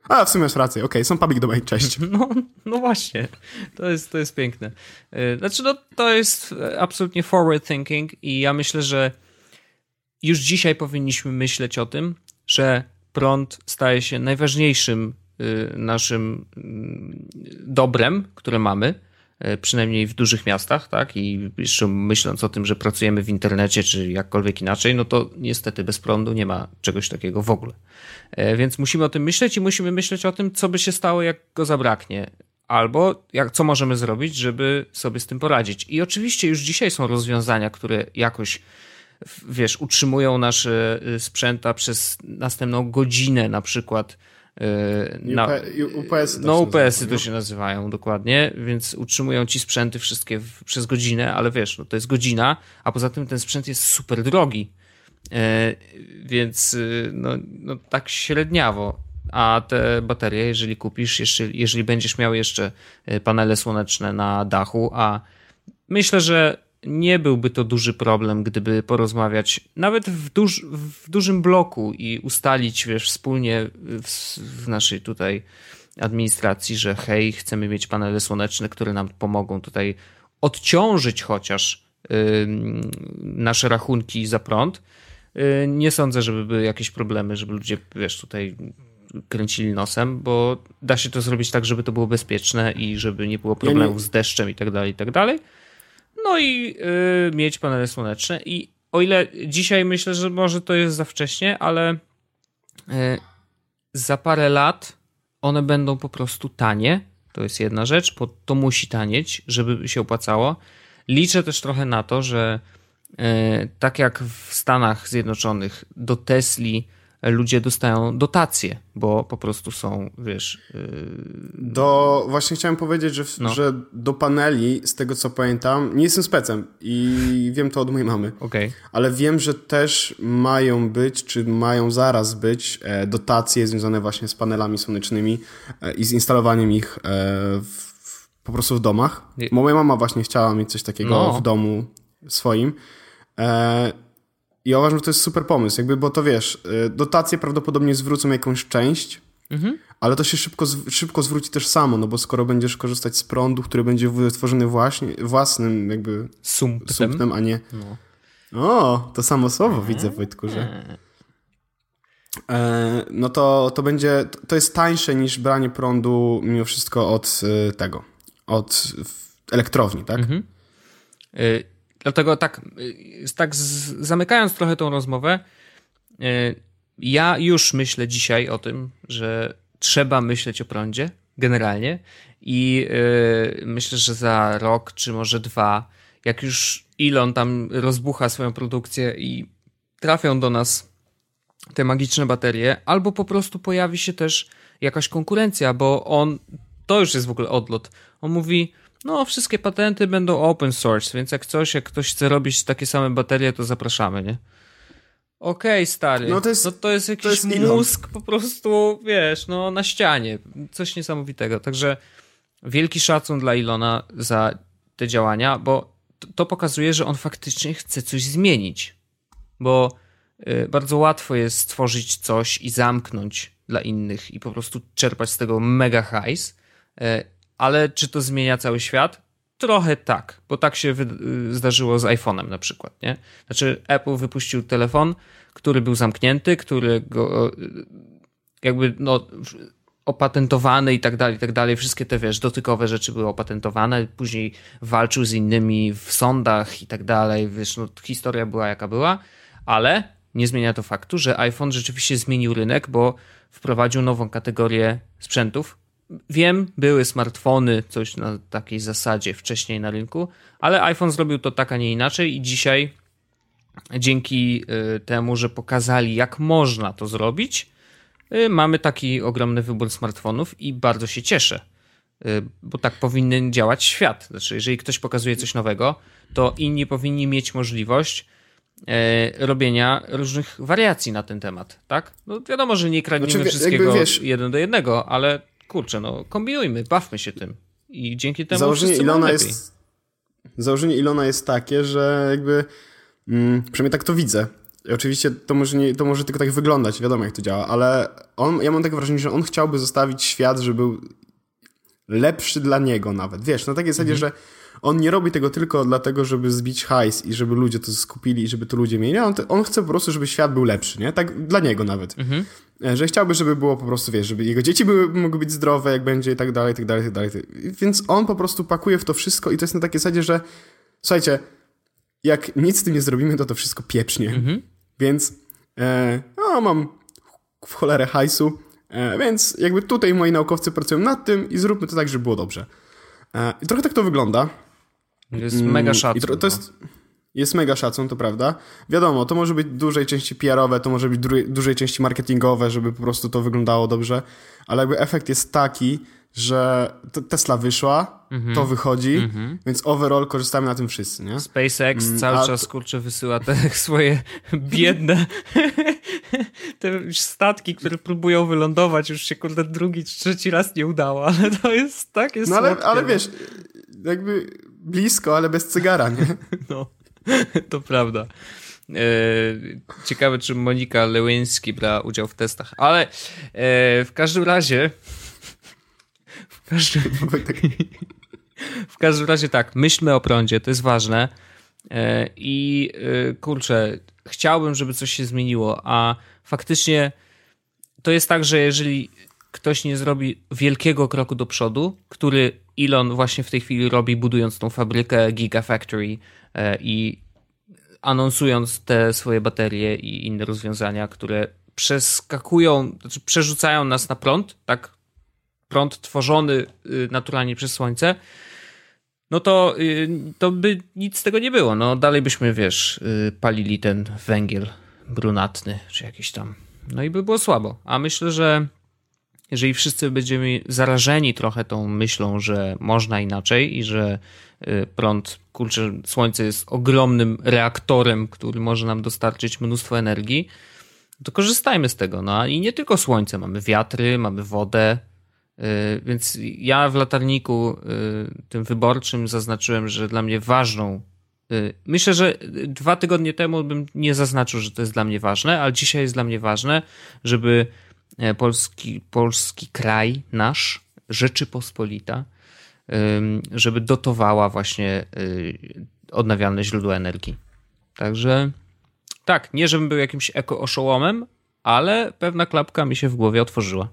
A, w sumie masz rację, okej, okay, są public domain, cześć. *laughs* No, no właśnie, to jest, to jest piękne. E, znaczy, no, to jest absolutnie forward thinking i ja myślę, że już dzisiaj powinniśmy myśleć o tym, że prąd staje się najważniejszym y, naszym mm, dobrem, które mamy przynajmniej w dużych miastach, tak? I jeszcze myśląc o tym, że pracujemy w internecie, czy jakkolwiek inaczej, no to niestety bez prądu nie ma czegoś takiego w ogóle. E, więc musimy o tym myśleć i musimy myśleć o tym, co by się stało, jak go zabraknie. Albo jak, co możemy zrobić, żeby sobie z tym poradzić. I oczywiście już dzisiaj są rozwiązania, które jakoś wiesz, utrzymują nasze y, sprzęta przez następną godzinę na przykład na, UPS no UPS-y to się nazywają dokładnie, więc utrzymują ci sprzęty wszystkie w, przez godzinę, ale wiesz, no to jest godzina, a poza tym ten sprzęt jest super drogi, yy, więc yy, no, no tak średniawo. A te baterie, jeżeli kupisz, jeżeli będziesz miał jeszcze panele słoneczne na dachu, a myślę, że nie byłby to duży problem, gdyby porozmawiać nawet w, duż, w dużym bloku i ustalić, wiesz, wspólnie w, w, naszej tutaj administracji, że hej, chcemy mieć panele słoneczne, które nam pomogą tutaj odciążyć chociaż yy, nasze rachunki za prąd. Yy, nie sądzę, żeby były jakieś problemy, żeby ludzie, wiesz, tutaj kręcili nosem, bo da się to zrobić tak, żeby to było bezpieczne i żeby nie było problemów z deszczem i tak dalej, i tak dalej. No i yy, mieć panele słoneczne. I o ile dzisiaj myślę, że może to jest za wcześnie, ale yy, za parę lat one będą po prostu tanie. To jest jedna rzecz, bo to musi tanieć, żeby się opłacało. Liczę też trochę na to, że yy, tak jak w Stanach Zjednoczonych do Tesli ludzie dostają dotacje, bo po prostu są, wiesz... Yy... Do, właśnie chciałem powiedzieć, że, no. że do paneli, z tego co pamiętam, nie jestem specem i wiem to od mojej mamy, okay. ale wiem, że też mają być, czy mają zaraz być e, dotacje związane właśnie z panelami słonecznymi e, i z instalowaniem ich e, w po prostu w domach. Bo moja mama właśnie chciała mieć coś takiego no. w domu swoim. E, I ja uważam, że to jest super pomysł, jakby, bo to wiesz, e, dotacje prawdopodobnie zwrócą jakąś część, mhm. ale to się szybko, szybko zwróci też samo, no bo skoro będziesz korzystać z prądu, który będzie wytworzony właśnie własnym jakby sumptem, sumptem a nie... No. O, to samo słowo widzę, Wojtku, że... E, no to, to będzie, to jest tańsze niż branie prądu mimo wszystko od tego, od elektrowni, tak? Mhm. Y Dlatego tak, y, tak zamykając trochę tą rozmowę, y, ja już myślę dzisiaj o tym, że trzeba myśleć o prądzie generalnie i y, myślę, że za rok czy może dwa, jak już Elon tam rozbucha swoją produkcję i trafią do nas te magiczne baterie, albo po prostu pojawi się też jakaś konkurencja, bo on, to już jest w ogóle odlot. On mówi, no, wszystkie patenty będą open source, więc jak coś, jak ktoś chce robić takie same baterie, to zapraszamy, nie? Okej, okay, stary. No to jest, no to jest jakiś to jest mózg po prostu, wiesz, no na ścianie. Coś niesamowitego. Także wielki szacun dla Ilona za te działania, bo to, pokazuje, że on faktycznie chce coś zmienić. Bo y, bardzo łatwo jest stworzyć coś i zamknąć dla innych i po prostu czerpać z tego mega hajs. Ale czy to zmienia cały świat? Trochę tak, bo tak się zdarzyło z iPhone'em na przykład, nie? Znaczy Apple wypuścił telefon, który był zamknięty, który go jakby no opatentowany i tak dalej, i tak dalej. Wszystkie te, wiesz, dotykowe rzeczy były opatentowane. Później walczył z innymi w sądach i tak dalej. Wiesz, no historia była jaka była, ale nie zmienia to faktu, że iPhone rzeczywiście zmienił rynek, bo wprowadził nową kategorię sprzętów, Wiem, były smartfony, coś na takiej zasadzie wcześniej na rynku, ale iPhone zrobił to tak, a nie inaczej i dzisiaj dzięki y, temu, że pokazali jak można to zrobić, y, mamy taki ogromny wybór smartfonów i bardzo się cieszę, bo tak powinien działać świat. Znaczy, jeżeli ktoś pokazuje coś nowego, to inni powinni mieć możliwość robienia różnych wariacji na ten temat, tak? No wiadomo, że nie kradniemy znaczy, wszystkiego wiesz, jeden do jednego, ale kurczę, no kombinujmy, bawmy się tym. I dzięki temu założenie Ilona jest Założenie Ilona jest takie, że jakby mm, przynajmniej tak to widzę. I oczywiście to może, nie, to może tylko tak wyglądać, wiadomo jak to działa, ale on, ja mam takie wrażenie, że on chciałby zostawić świat, żeby był lepszy dla niego nawet. Wiesz, na takiej zasadzie, mhm. że on nie robi tego tylko dlatego, żeby zbić hajs i żeby ludzie to skupili i żeby to ludzie mieli. On, on chce po prostu, żeby świat był lepszy, nie? Tak dla niego nawet. Mhm. E, że chciałby, żeby było po prostu, wiesz, żeby jego dzieci były, mogły być zdrowe, jak będzie i tak dalej, i tak dalej, i tak dalej. Więc on po prostu pakuje w to wszystko i to jest na takiej zasadzie, że słuchajcie, jak nic z tym nie zrobimy, to to wszystko pieprznie. Mhm. Więc e, no, mam w cholerę hajsu, e, więc jakby tutaj moi naukowcy pracują nad tym i zróbmy to tak, żeby było dobrze. E, I trochę tak to wygląda. Jest mega szacun. To, to jest, no. jest mega szacun, to prawda. Wiadomo, to może być dużej części PR-owe, to może być dużej części marketingowe, żeby po prostu to wyglądało dobrze, ale jakby efekt jest taki, że Tesla wyszła, mm -hmm. to wychodzi, mm -hmm. więc overall korzystamy na tym wszyscy, nie? SpaceX mm, cały czas, kurczę, wysyła te *laughs* swoje biedne *laughs* te statki, które próbują wylądować, już się, kurde, drugi, trzeci raz nie udało, ale to jest, tak jest No ale, ale no. wiesz, jakby blisko, ale bez cygara, nie? *laughs* No, *laughs* to prawda. E, ciekawe, czy Monika Lewiński brała udział w testach, ale e, w każdym razie *laughs* w każdym, w każdym razie tak, myślmy o prądzie, to jest ważne e, i kurczę, chciałbym, żeby coś się zmieniło, a faktycznie to jest tak, że jeżeli ktoś nie zrobi wielkiego kroku do przodu, który Elon właśnie w tej chwili robi, budując tą fabrykę Gigafactory e, i anonsując te swoje baterie i inne rozwiązania, które przeskakują, znaczy przerzucają nas na prąd, tak? Prąd tworzony y, naturalnie przez słońce, no to, y, to by nic z tego nie było. No dalej byśmy, wiesz, y, palili ten węgiel brunatny, czy jakiś tam. No i by było słabo. A myślę, że jeżeli wszyscy będziemy zarażeni trochę tą myślą, że można inaczej i że y, prąd, kurczę, słońce jest ogromnym reaktorem, który może nam dostarczyć mnóstwo energii, to korzystajmy z tego. No i nie tylko słońce, mamy wiatry, mamy wodę, Więc ja w latarniku tym wyborczym zaznaczyłem, że dla mnie ważną Myślę, że dwa tygodnie temu bym nie zaznaczył, że to jest dla mnie ważne, ale dzisiaj jest dla mnie ważne, żeby polski, polski kraj, nasz, Rzeczypospolita, żeby dotowała właśnie odnawialne źródła energii. Także tak, nie żebym był jakimś eko-oszołomem, ale pewna klapka mi się w głowie otworzyła.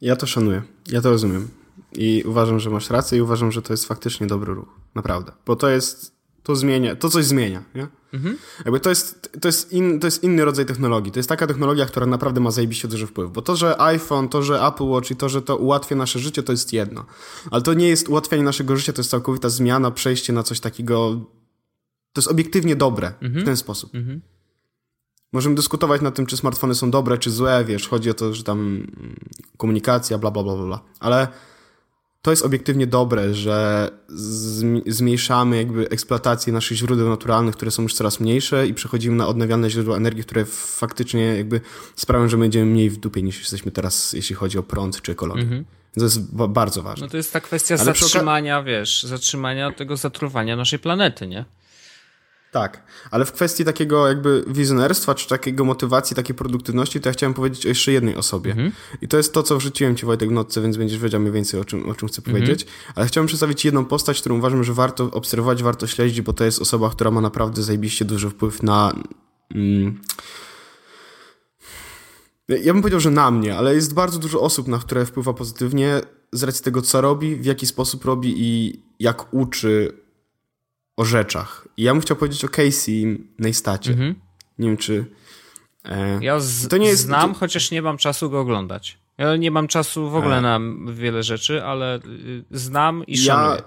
Ja to szanuję, ja to rozumiem. I uważam, że masz rację i uważam, że to jest faktycznie dobry ruch. Naprawdę. Bo to jest, to zmienia, to coś zmienia, nie? Mhm. Jakby to jest, to, jest in, to jest inny rodzaj technologii. To jest taka technologia, która naprawdę ma zajebiście duży wpływ. Bo to, że iPhone, to, że Apple Watch i to, że to ułatwia nasze życie, to jest jedno. Ale to nie jest ułatwianie naszego życia, to jest całkowita zmiana, przejście na coś takiego... To jest obiektywnie dobre mhm. w ten sposób. Mhm. Możemy dyskutować nad tym, czy smartfony są dobre, czy złe, wiesz, chodzi o to, że tam komunikacja, bla, bla, bla, bla. Ale to jest obiektywnie dobre, że zmniejszamy jakby eksploatację naszych źródeł naturalnych, które są już coraz mniejsze i przechodzimy na odnawialne źródła energii, które faktycznie jakby sprawią, że będziemy mniej w dupie niż jesteśmy teraz, jeśli chodzi o prąd czy ekologię. Mhm. To jest bardzo ważne. No to jest ta kwestia Ale zatrzymania, wiesz, zatrzymania tego zatruwania naszej planety, nie? Tak, ale w kwestii takiego jakby wizjonerstwa, czy takiego motywacji, takiej produktywności, to ja chciałem powiedzieć o jeszcze jednej osobie. Mhm. I to jest to, co wrzuciłem ci Wojtek w notce, więc będziesz wiedział mniej więcej o czym, o czym chcę mhm. powiedzieć. Ale chciałem przedstawić jedną postać, którą uważam, że warto obserwować, warto śledzić, bo to jest osoba, która ma naprawdę zajebiście duży wpływ na... Mm, ja bym powiedział, że na mnie, ale jest bardzo dużo osób, na które wpływa pozytywnie z racji tego, co robi, w jaki sposób robi i jak uczy o rzeczach. I ja bym chciał powiedzieć o Casey Neistacie. Mhm. Nie wiem, czy... E, ja z, to nie jest, znam, to... chociaż nie mam czasu go oglądać. Ja nie mam czasu w ogóle e. na wiele rzeczy, ale y, znam i szanuję.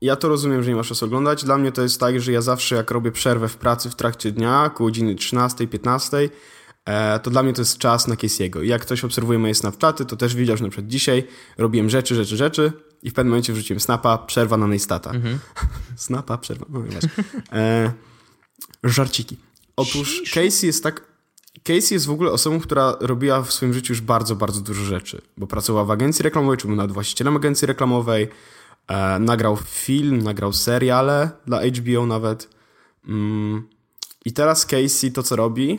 Ja, to rozumiem, że nie masz czasu oglądać. Dla mnie to jest tak, że ja zawsze jak robię przerwę w pracy w trakcie dnia, około godziny 13-15, e, to dla mnie to jest czas na Casey'ego. Jak ktoś obserwuje moje Snapchaty, to też widział, że na przykład dzisiaj robiłem rzeczy, rzeczy, rzeczy, i w pewnym momencie wrzuciłem snapa, przerwa na Neistata. Mhm. *laughs* snapa, przerwa, no wiesz. E, żarciki. Otóż Casey jest tak... Casey jest w ogóle osobą, która robiła w swoim życiu już bardzo, bardzo dużo rzeczy, bo pracowała w agencji reklamowej, czy był nawet właścicielem agencji reklamowej, e, nagrał film, nagrał seriale dla HBO nawet. Mm. I teraz Casey to, co robi,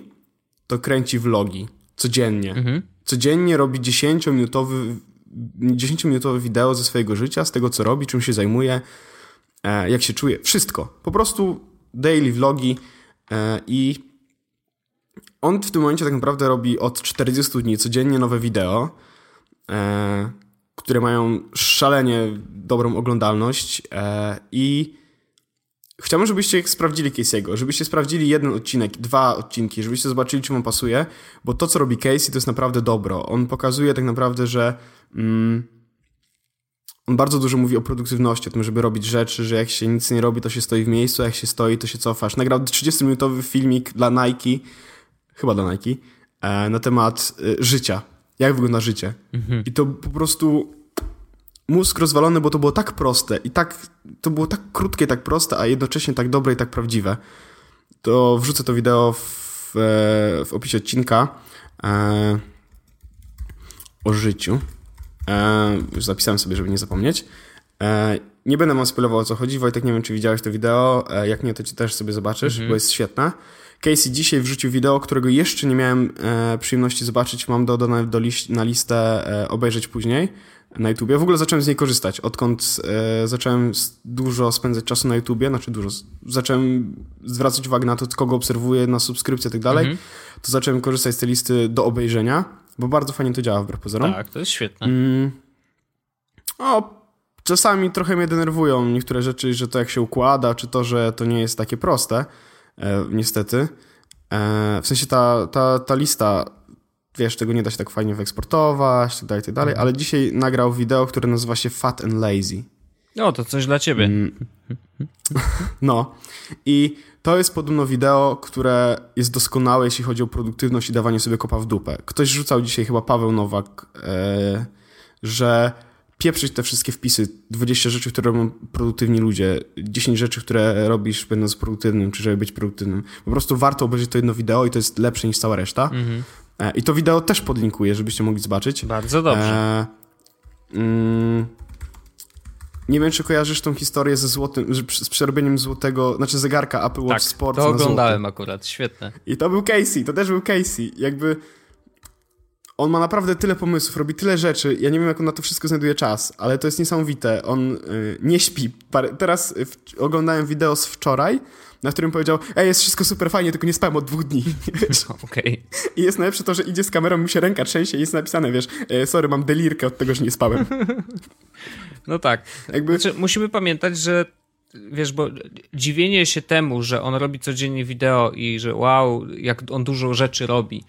to kręci vlogi codziennie. Mhm. Codziennie robi 10-minutowy 10-minutowe wideo ze swojego życia, z tego co robi, czym się zajmuje, e, jak się czuje, wszystko. Po prostu daily vlogi e, i on w tym momencie tak naprawdę robi od 40 dni codziennie nowe wideo, e, które mają szalenie dobrą oglądalność i Chciałbym, żebyście sprawdzili Casey'ego, żebyście sprawdzili jeden odcinek, dwa odcinki, żebyście zobaczyli, czy wam pasuje, bo to, co robi Casey, to jest naprawdę dobro. On pokazuje tak naprawdę, że mm, on bardzo dużo mówi o produktywności, o tym, żeby robić rzeczy, że jak się nic nie robi, to się stoi w miejscu, jak się stoi, to się cofasz. Nagrał 30-minutowy filmik dla Nike, chyba dla Nike, e, na temat e, życia. Jak wygląda życie. Mhm. I to po prostu mózg rozwalony, bo to było tak proste i tak, to było tak krótkie, tak proste, a jednocześnie tak dobre i tak prawdziwe. To wrzucę to wideo w, w opisie odcinka e, o życiu. E, już zapisałem sobie, żeby nie zapomnieć. E, nie będę wam spoilował o co chodzi. Wojtek, nie wiem, czy widziałeś to wideo. E, jak nie, to ci też sobie zobaczysz, mhm. bo jest świetne. Casey dzisiaj wrzucił wideo, którego jeszcze nie miałem e, przyjemności zobaczyć. Mam dodane do liś na listę e, obejrzeć później na YouTubie. W ogóle zacząłem z niej korzystać, odkąd e, zacząłem dużo spędzać czasu na YouTubie, znaczy dużo, zacząłem zwracać uwagę na to, kogo obserwuję, na subskrypcję i tak dalej, mhm. to zacząłem korzystać z tej listy do obejrzenia, bo bardzo fajnie to działa wbrew pozorom. Tak, to jest świetne. Mm. O, czasami trochę mnie denerwują niektóre rzeczy, że to jak się układa, czy to, że to nie jest takie proste, e, niestety. E, w sensie ta, ta, ta lista wiesz, tego nie da się tak fajnie wyeksportować, tak dalej, tak dalej, ale dzisiaj nagrał wideo, które nazywa się Fat and Lazy. O, to coś dla ciebie. Mm. *laughs* No. I to jest podobno wideo, które jest doskonałe, jeśli chodzi o produktywność i dawanie sobie kopa w dupę. Ktoś rzucał dzisiaj, chyba Paweł Nowak, e, że pieprzyć te wszystkie wpisy, 20 rzeczy, które robią produktywni ludzie, 10 rzeczy, które robisz będąc produktywnym, czy żeby być produktywnym. Po prostu warto obejrzeć to jedno wideo i to jest lepsze niż cała reszta. Mhm. E, I to wideo też podlinkuję, żebyście mogli zobaczyć. Bardzo dobrze. E, mm, nie wiem, czy kojarzysz tą historię ze złotym, z przerobieniem złotego, znaczy zegarka Apple Watch tak, Sport to oglądałem akurat, świetne. I to był Casey, to też był Casey. Jakby on ma naprawdę tyle pomysłów, robi tyle rzeczy. Ja nie wiem, jak on na to wszystko znajduje czas, ale to jest niesamowite. On y, nie śpi. Teraz w, oglądałem wideo z wczoraj, na którym powiedział, ej, jest wszystko super fajnie, tylko nie spałem od dwóch dni. *laughs* Okej. Okay. I jest najlepsze to, że idzie z kamerą, mu się ręka trzęsie i jest napisane, wiesz, e, sorry, mam delirkę od tego, że nie spałem. *laughs* No tak. Jakby... Znaczy, musimy pamiętać, że wiesz, bo dziwienie się temu, że on robi codziennie wideo i że wow, jak on dużo rzeczy robi,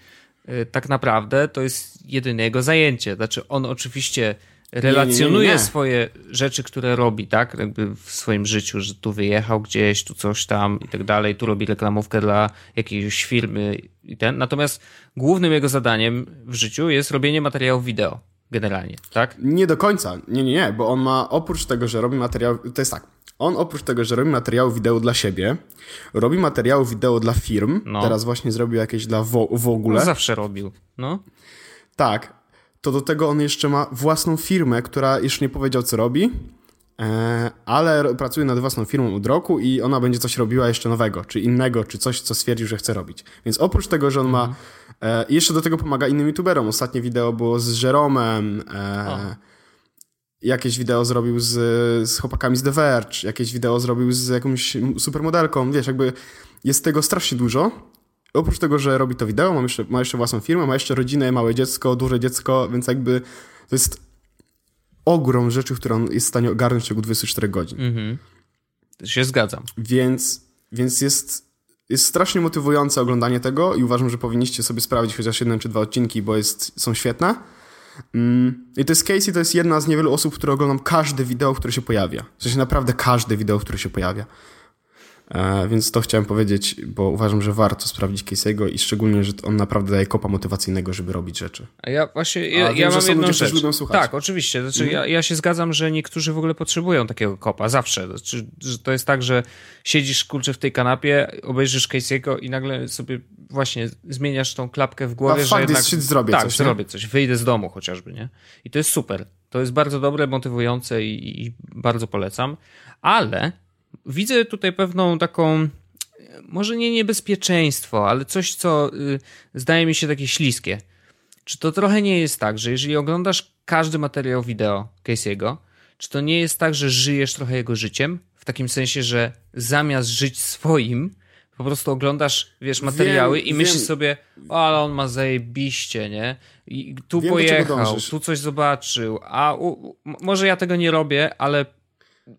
y, tak naprawdę to jest jedyne jego zajęcie. Znaczy, on oczywiście relacjonuje nie, nie, nie, swoje rzeczy, które robi, tak? Jakby w swoim życiu, że tu wyjechał gdzieś, tu coś tam i tak dalej, tu robi reklamówkę dla jakiejś firmy i ten. Natomiast głównym jego zadaniem w życiu jest robienie materiałów wideo. Generalnie, tak? Nie do końca. Nie, nie, nie, bo on ma oprócz tego, że robi materiał. To jest tak. On oprócz tego, że robi materiały wideo dla siebie, robi materiały wideo dla firm. No. Teraz właśnie zrobił jakieś dla w, w ogóle. No zawsze robił. No. Tak, to do tego on jeszcze ma własną firmę, która jeszcze nie powiedział, co robi, e, ale pracuje nad własną firmą od roku i ona będzie coś robiła jeszcze nowego, czy innego, czy coś, co stwierdził, że chce robić. Więc oprócz tego, że on ma... E, jeszcze do tego pomaga innym youtuberom. Ostatnie wideo było z Jeromem, e, jakieś wideo zrobił z, z chłopakami z The Verge, jakieś wideo zrobił z jakąś supermodelką, wiesz, jakby jest tego strasznie dużo oprócz tego, że robi to wideo, ma jeszcze, ma jeszcze własną firmę, ma jeszcze rodzinę, małe dziecko, duże dziecko, więc jakby to jest ogrom rzeczy, które on jest w stanie ogarnąć w ciągu 24 godzin. Mhm. Się zgadzam. Więc, więc jest, jest strasznie motywujące oglądanie tego i uważam, że powinniście sobie sprawdzić chociaż jeden czy dwa odcinki, bo jest, są świetne. Mm, I to jest Casey, to jest jedna z niewielu osób, które oglądam każde wideo, które się pojawia. W sensie naprawdę każde wideo, które się pojawia. E, więc to chciałem powiedzieć, bo uważam, że warto sprawdzić Casey'ego i szczególnie, że on naprawdę daje kopa motywacyjnego, żeby robić rzeczy. A ja właśnie, ja, A ja mam jedną rzecz. Lubią słuchać. Tak, oczywiście. Znaczy, mhm. ja, ja się zgadzam, że niektórzy w ogóle potrzebują takiego kopa, zawsze. Znaczy, że to jest tak, że siedzisz, kurczę, w tej kanapie, obejrzysz Casey'ego i nagle sobie właśnie zmieniasz tą klapkę w głowie, A że jednak... Jest, zrobię tak, coś, zrobię coś, wyjdę z domu chociażby, nie? I to jest super. To jest bardzo dobre, motywujące i, i bardzo polecam. Ale widzę tutaj pewną taką, może nie niebezpieczeństwo, ale coś, co y, zdaje mi się takie śliskie. Czy to trochę nie jest tak, że jeżeli oglądasz każdy materiał wideo Casey'ego, czy to nie jest tak, że żyjesz trochę jego życiem? W takim sensie, że zamiast żyć swoim, po prostu oglądasz, wiesz, materiały wiem, i myślisz wiem. sobie, o, ale on ma zajebiście, nie? I tu wiem, pojechał, tu coś zobaczył, a u, może ja tego nie robię, ale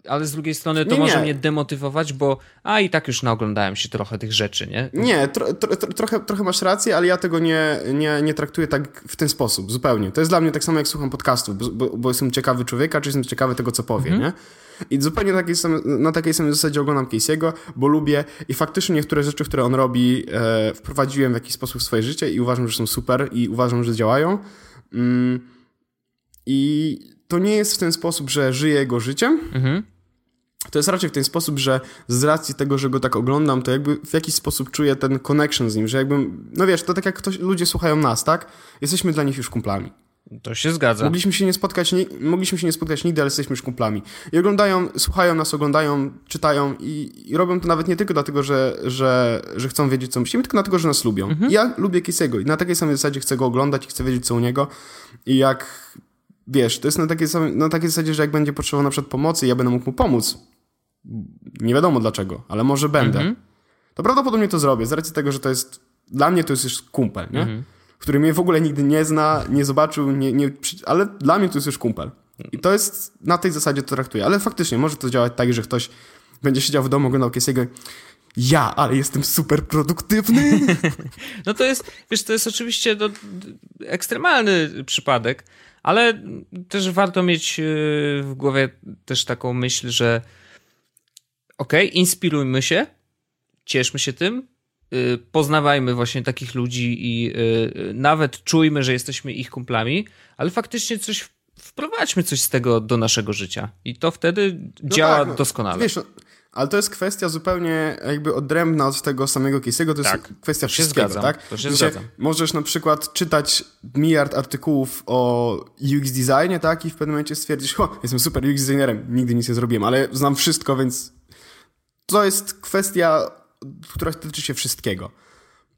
ale z drugiej strony to nie, może nie. mnie demotywować, bo a i tak już naoglądałem się trochę tych rzeczy, nie? Nie, tro, tro, trochę, trochę masz rację, ale ja tego nie, nie, nie traktuję tak w ten sposób, zupełnie. To jest dla mnie tak samo jak słucham podcastów, bo, bo, bo jestem ciekawy człowieka, czy jestem ciekawy tego, co powie, mhm. nie? I zupełnie na takiej, samej, na takiej samej zasadzie oglądam Casey'ego, bo lubię i faktycznie niektóre rzeczy, które on robi, e, wprowadziłem w jakiś sposób w swoje życie i uważam, że są super i uważam, że działają. Mm, I to nie jest w ten sposób, że żyję jego życiem. Mhm. To jest raczej w ten sposób, że z racji tego, że go tak oglądam, to jakby w jakiś sposób czuję ten connection z nim, że jakby, no wiesz, to tak jak ktoś, ludzie słuchają nas, tak? Jesteśmy dla nich już kumplami. To się zgadza. Mogliśmy się nie spotkać, nie, mogliśmy się nie spotkać nigdy, ale jesteśmy już kumplami. I oglądają, słuchają nas, oglądają, czytają i, i robią to nawet nie tylko dlatego, że, że, że chcą wiedzieć, co myślimy, tylko dlatego, że nas lubią. Mhm. Ja lubię Kisego i na takiej samej zasadzie chcę go oglądać i chcę wiedzieć, co u niego. I jak wiesz, to jest na takiej, na takiej zasadzie, że jak będzie potrzebował na przykład pomocy ja będę mógł mu pomóc, nie wiadomo dlaczego, ale może będę, -hmm. to prawdopodobnie to zrobię, z racji tego, że to jest, dla mnie to jest już kumpel, nie? -hmm. Który mnie w ogóle nigdy nie zna, nie zobaczył, nie, nie, ale dla mnie to jest już kumpel. I to jest, na tej zasadzie to traktuję. Ale faktycznie może to działać tak, że ktoś będzie siedział w domu, oglądał Kiesiego ja, ale jestem super produktywny. *laughs* No to jest, wiesz, to jest oczywiście do, ekstremalny przypadek, ale też warto mieć e, w głowie też taką myśl, że okej, okay, inspirujmy się, cieszmy się tym, e, poznawajmy właśnie takich ludzi i e, nawet czujmy, że jesteśmy ich kumplami, ale faktycznie coś wprowadźmy coś z tego do naszego życia i to wtedy no działa tak, no, doskonale. Wiesz, no, ale to jest kwestia zupełnie jakby odrębna od tego samego Casey'ego, to tak, jest kwestia wszystkiego, zgadzam, tak? To się zgadzam. Możesz na przykład czytać miliard artykułów o UX designie, tak? I w pewnym momencie stwierdzisz, o, jestem super UX designerem, nigdy nic nie zrobiłem, ale znam wszystko, więc to jest kwestia, która tyczy się wszystkiego.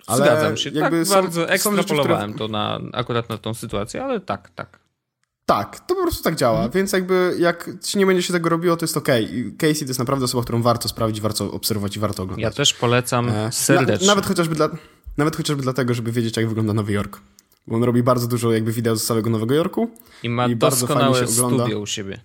Ale Zgadzam się. Jakby tak są, bardzo ekstrapolowałem które... to na, akurat na tą sytuację, ale tak, tak. Tak, to po prostu tak działa, mhm. więc jakby jak nie będzie się tego robiło, to jest ok. Casey to jest naprawdę osoba, którą warto sprawdzić, warto obserwować i warto oglądać. Ja też polecam e, serdecznie. Na, nawet, chociażby dla, nawet chociażby dlatego, żeby wiedzieć, jak wygląda Nowy Jork. Bo on robi bardzo dużo jakby wideo z całego Nowego Jorku. I ma i doskonałe bardzo fajnie się ogląda. studio u siebie.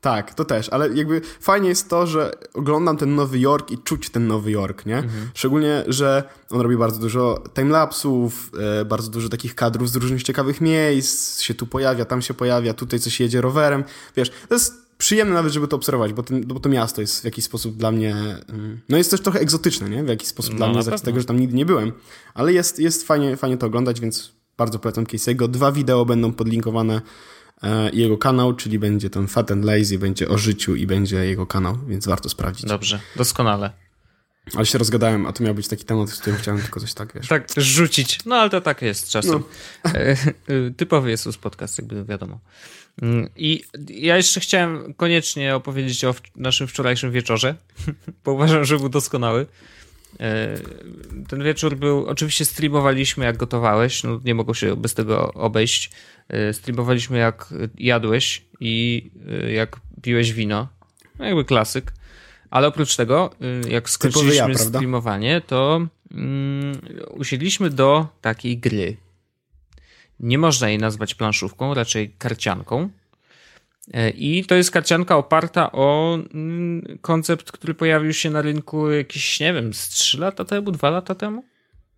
Tak, to też, ale jakby fajnie jest to, że oglądam ten Nowy Jork i czuć ten Nowy Jork, nie? Mhm. Szczególnie, że on robi bardzo dużo timelapsów, e, bardzo dużo takich kadrów z różnych ciekawych miejsc, się tu pojawia, tam się pojawia, tutaj coś jedzie rowerem, wiesz, to jest przyjemne nawet, żeby to obserwować, bo, ten, bo to miasto jest w jakiś sposób dla mnie, mm, no jest też trochę egzotyczne, nie? W jakiś sposób no, dla mnie, z tego, że tam nigdy nie byłem, ale jest, jest fajnie, fajnie to oglądać, więc bardzo polecam Casey'ego. Dwa wideo będą podlinkowane jego kanał, czyli będzie ten Fat and Lazy, będzie o życiu i będzie jego kanał, więc warto sprawdzić. Dobrze, doskonale. Ale się rozgadałem, a to miał być taki temat, z którym chciałem tylko coś tak, wiesz. Tak, rzucić. No, ale to tak jest czasem. No. E, e, typowy jest podcast, jakby wiadomo. Mm, I ja jeszcze chciałem koniecznie opowiedzieć o naszym wczorajszym wieczorze, *laughs* bo uważam, że był doskonały. Ten wieczór był, oczywiście streamowaliśmy jak gotowałeś, no nie mogło się bez tego obejść. E, streamowaliśmy jak jadłeś i e, jak piłeś wino. No jakby klasyk. Ale oprócz tego, e, jak skończyliśmy ja, streamowanie, to um, usiedliśmy do takiej gry. Nie można jej nazwać planszówką, raczej karcianką. I to jest karcianka oparta o mm, koncept, który pojawił się na rynku jakieś, nie wiem, z 3 lata temu, 2 lata temu?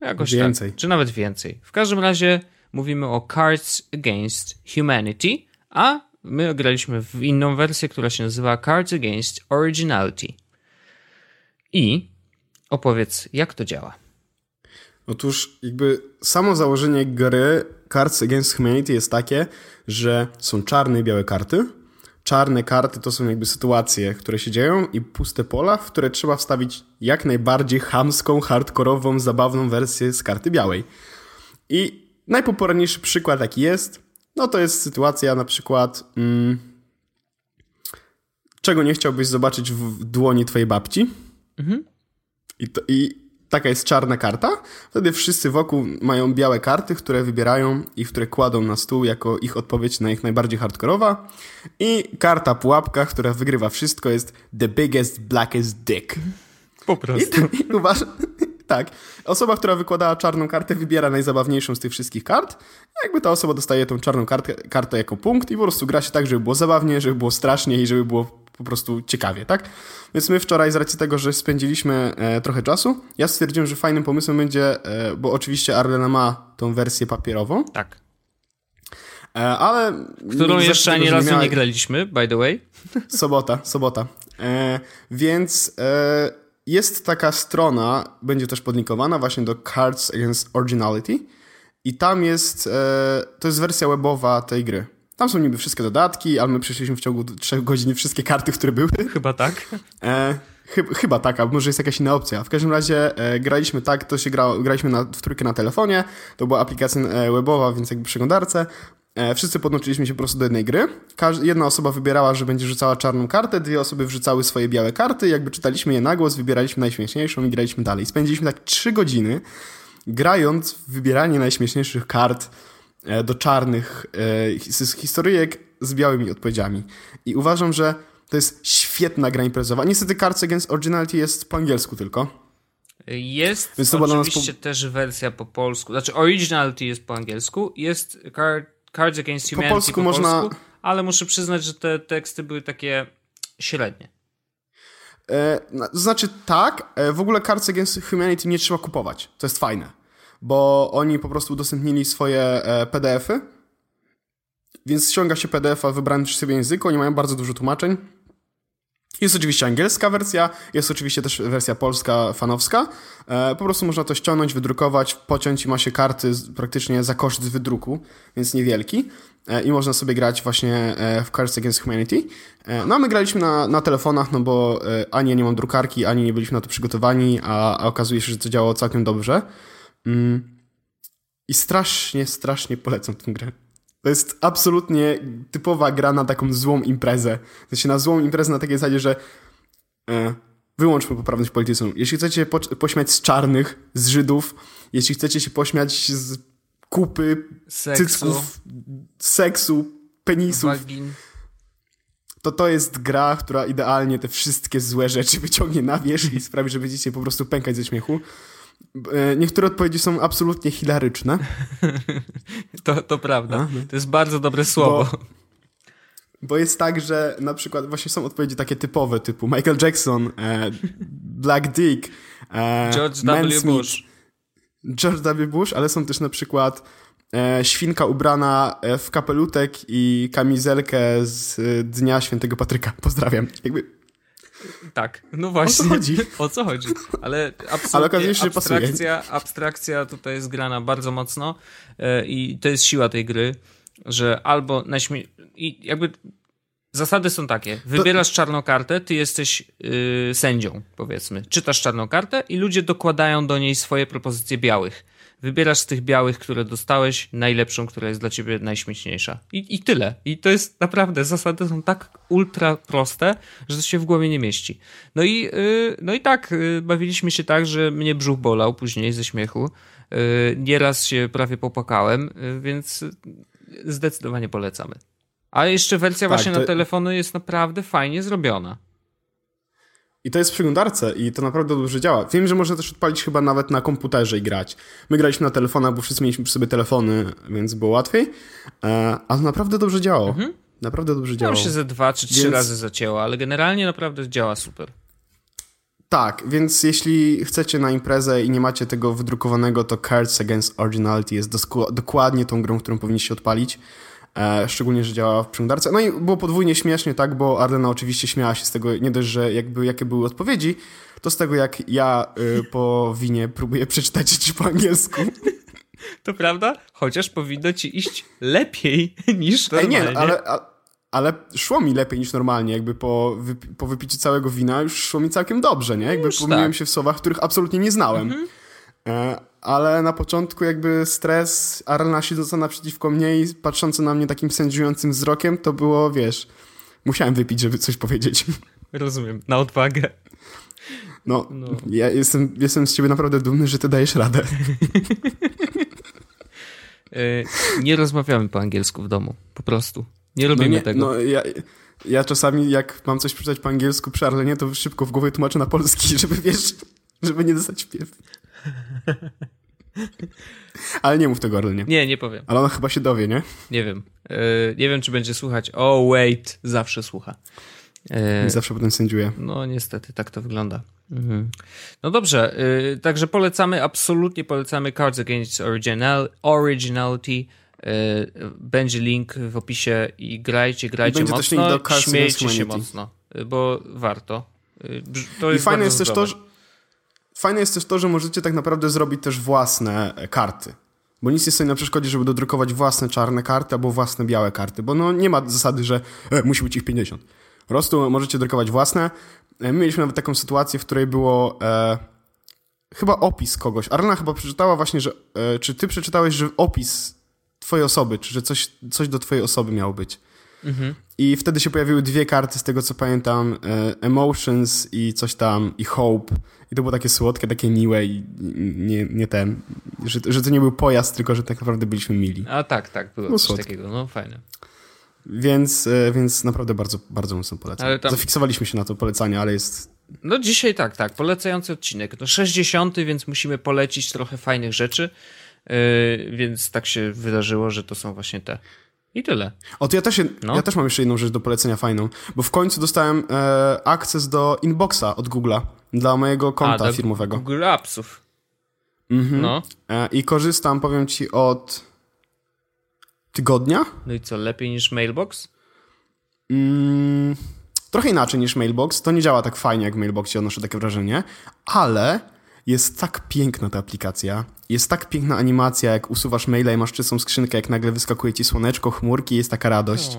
Jakoś tak. więcej. Tak, czy nawet więcej. W każdym razie mówimy o Cards Against Humanity, a my graliśmy w inną wersję, która się nazywa Cards Against Originality. I opowiedz, jak to działa. Otóż jakby samo założenie gry Cards Against Humanity jest takie, że są czarne i białe karty. Czarne karty to są jakby sytuacje, które się dzieją i puste pola, w które trzeba wstawić jak najbardziej hamską, hardkorową, zabawną wersję z karty białej. I Najpopularniejszy przykład, jaki jest, no to jest sytuacja na przykład, mm, czego nie chciałbyś zobaczyć w dłoni twojej babci. Mhm. I, to, I taka jest czarna karta. Wtedy wszyscy wokół mają białe karty, które wybierają i które kładą na stół jako ich odpowiedź na ich najbardziej hardkorowa. I karta pułapka, która wygrywa wszystko, jest The Biggest, Blackest Dick. Po prostu. I, *laughs* i uważam, *laughs* tak. Osoba, która wykładała czarną kartę, wybiera najzabawniejszą z tych wszystkich kart. Jakby ta osoba dostaje tą czarną kartę, kartę jako punkt i po prostu gra się tak, żeby było zabawnie, żeby było strasznie i żeby było po prostu ciekawie, tak? Więc my wczoraj z racji tego, że spędziliśmy e, trochę czasu, ja stwierdziłem, że fajnym pomysłem będzie, e, bo oczywiście Arlena ma tą wersję papierową. Tak. E, ale... Którą jeszcze ani razu nie graliśmy, by the way. *laughs* Sobota, sobota. E, więc e, jest taka strona, będzie też podlinkowana właśnie do Cards Against Originality i tam jest, e, to jest wersja webowa tej gry. Tam są niby wszystkie dodatki, ale my przeszliśmy w ciągu 3 godzin wszystkie karty, które były. Chyba tak. E, chyba, chyba tak, albo może jest jakaś inna opcja. W każdym razie e, graliśmy tak, to się gra, graliśmy na, w trójkę na telefonie, to była aplikacja e, webowa, więc jakby przeglądarce. E, wszyscy podłączyliśmy się po prostu do jednej gry. jedna osoba wybierała, że będzie rzucała czarną kartę, dwie osoby wrzucały swoje białe karty. Jakby czytaliśmy je na głos, wybieraliśmy najśmieszniejszą i graliśmy dalej. Spędziliśmy tak trzy godziny grając w wybieranie najśmieszniejszych kart do czarnych e, historyjek z białymi odpowiedziami. I uważam, że to jest świetna gra imprezowa. Niestety Cards Against Originality jest po angielsku tylko. Jest Więc oczywiście po... też wersja po polsku. Znaczy Originality jest po angielsku. Jest card Cards Against Humanity po polsku, po polsku można... ale muszę przyznać, że te teksty były takie średnie. E, znaczy tak, e, w ogóle Cards Against Humanity nie trzeba kupować. To jest fajne, bo oni po prostu udostępnili swoje e, PDF-y, więc ściąga się PDF-a wybrany przez siebie języku, oni mają bardzo dużo tłumaczeń Jest oczywiście angielska wersja, jest oczywiście też wersja polska, fanowska. E, po prostu można to ściągnąć, wydrukować, pociąć i ma się karty praktycznie za koszt wydruku, więc niewielki. E, I można sobie grać właśnie w Cards Against Humanity. No a my graliśmy na, na telefonach, no bo ani ja nie mam drukarki, ani nie byliśmy na to przygotowani, a, a okazuje się, że to działało całkiem dobrze. Mm. I strasznie, strasznie polecam tę grę. To jest absolutnie typowa gra na taką złą imprezę. Sensie na złą imprezę na takiej zasadzie, że e, wyłączmy poprawność polityczną. Jeśli chcecie po, pośmiać z czarnych, z Żydów, jeśli chcecie się pośmiać z kupy, seksu. cycków, seksu, penisów, Wagin. to to jest gra, która idealnie te wszystkie złe rzeczy wyciągnie na wierzch i sprawi, że będziecie po prostu pękać ze śmiechu. E, niektóre odpowiedzi są absolutnie hilaryczne. *laughs* to, to prawda. To jest bardzo dobre słowo. Bo, bo, jest tak, że na przykład właśnie są odpowiedzi takie typowe, typu Michael Jackson, e, Black Dick, e, George W. Bush. George W. Bush, ale są też na przykład e, świnka ubrana e, w kapelutek i kamizelkę z e, Dnia Świętego Patryka. Pozdrawiam. Jakby tak, no właśnie. O co chodzi? *laughs* O co chodzi? Ale Ale się, abstrakcja, abstrakcja tutaj jest grana bardzo mocno e, i to jest siła tej gry, że albo naśmie... i jakby zasady są takie. Wybierasz to... czarną kartę, ty jesteś yy, sędzią, powiedzmy. Czytasz czarną kartę i ludzie dokładają do niej swoje propozycje białych. Wybierasz z tych białych, które dostałeś, najlepszą, która jest dla ciebie najśmieszniejsza. I, I tyle. I to jest naprawdę, zasady są tak ultra proste, że to się w głowie nie mieści. No i, yy, no i tak, yy, bawiliśmy się tak, że mnie brzuch bolał później ze śmiechu. Yy, nieraz się prawie popłakałem, yy, więc zdecydowanie polecamy. A jeszcze wersja tak, właśnie to... na telefony jest naprawdę fajnie zrobiona. I to jest w przeglądarce i to naprawdę dobrze działa. Wiem, że można też odpalić chyba nawet na komputerze i grać. My graliśmy na telefonach, bo wszyscy mieliśmy przy sobie telefony, więc było łatwiej, e, ale naprawdę dobrze działało. Mhm. Naprawdę dobrze działało. Tam się ze dwa czy trzy więc... razy zacięło, ale generalnie naprawdę działa super. Tak, więc jeśli chcecie na imprezę i nie macie tego wydrukowanego, to Cards Against Originality jest dokładnie tą grą, którą powinniście odpalić. E, szczególnie, że działa w przeglądarce. No i było podwójnie śmiesznie, tak, bo Arlena oczywiście śmiała się z tego, nie dość, że jakby jakie były odpowiedzi, to z tego, jak ja y, po winie próbuję przeczytać ci po angielsku. *laughs* To prawda? Chociaż powinno ci iść lepiej *laughs* niż normalnie. Ej, nie, no, ale, ale, ale szło mi lepiej niż normalnie, jakby po, po wypiciu całego wina już szło mi całkiem dobrze, nie? Jakby pomyliłem tak. się w słowach, których absolutnie nie znałem. Mhm. E, ale na początku jakby stres, Arlena siedząca naprzeciwko mnie i patrząca na mnie takim sędziującym wzrokiem, to było, wiesz, musiałem wypić, żeby coś powiedzieć. *laughs* Rozumiem, na odwagę. No, no. ja jestem, jestem z ciebie naprawdę dumny, że ty dajesz radę. *laughs* E, nie rozmawiamy po angielsku w domu, po prostu. Nie robimy no nie, tego. No, ja, ja czasami, jak mam coś przeczytać po angielsku przy Arlenie, to szybko w głowie tłumaczę na polski, *laughs* żeby wiesz, żeby nie dostać wpiew. *laughs* Ale nie mów tego Arlenie. Nie, nie powiem. Ale ona chyba się dowie, nie? Nie wiem. Yy, nie wiem, czy będzie słuchać. Oh, wait. Zawsze słucha. Yy, I zawsze potem sędziuje. No niestety, tak to wygląda. Mhm. No dobrze, yy, także polecamy, absolutnie polecamy Cards Against Original, Originality. Będzie link w opisie i grajcie, grajcie I mocno, śmiejcie się mocno, bo warto. To jest I fajne jest też to, że Fajne jest też to, że możecie tak naprawdę zrobić też własne e, karty. Bo nic nie stoi na przeszkodzie, żeby dodrukować własne czarne karty albo własne białe karty, bo no nie ma zasady, że e, musi być ich 50. Po prostu możecie drukować własne. E, my mieliśmy nawet taką sytuację, w której było e, chyba opis kogoś. Arlena chyba przeczytała właśnie, że e, czy ty przeczytałeś, że opis twojej osoby, czy że coś, coś do twojej osoby miało być. Mhm. I wtedy się pojawiły dwie karty, z tego co pamiętam, e, Emotions i coś tam, i Hope. I to było takie słodkie, takie miłe i nie, nie ten, że, że to nie był pojazd, tylko że tak naprawdę byliśmy mili. A tak, tak, było no, coś słodkie. takiego, no fajne. Więc, e, więc naprawdę bardzo, bardzo mocno polecam. Tam... Zafiksowaliśmy się na to polecanie, ale jest... No dzisiaj tak, tak, polecający odcinek. No 60, więc musimy polecić trochę fajnych rzeczy, yy, więc tak się wydarzyło, że to są właśnie te i tyle. O, to ja też, no. ja też mam jeszcze jedną rzecz do polecenia fajną, bo w końcu dostałem e, akces do Inboxa od Google'a dla mojego konta A, firmowego. Google Appsów. Mhm. No. E, I korzystam, powiem ci, od tygodnia. No i co, lepiej niż Mailbox? Mm, trochę inaczej niż Mailbox. To nie działa tak fajnie jak w Mailboxie, odnoszę takie wrażenie, ale jest tak piękna ta aplikacja. Jest tak piękna animacja, jak usuwasz maila i masz czystą skrzynkę, jak nagle wyskakuje ci słoneczko, chmurki, jest taka radość.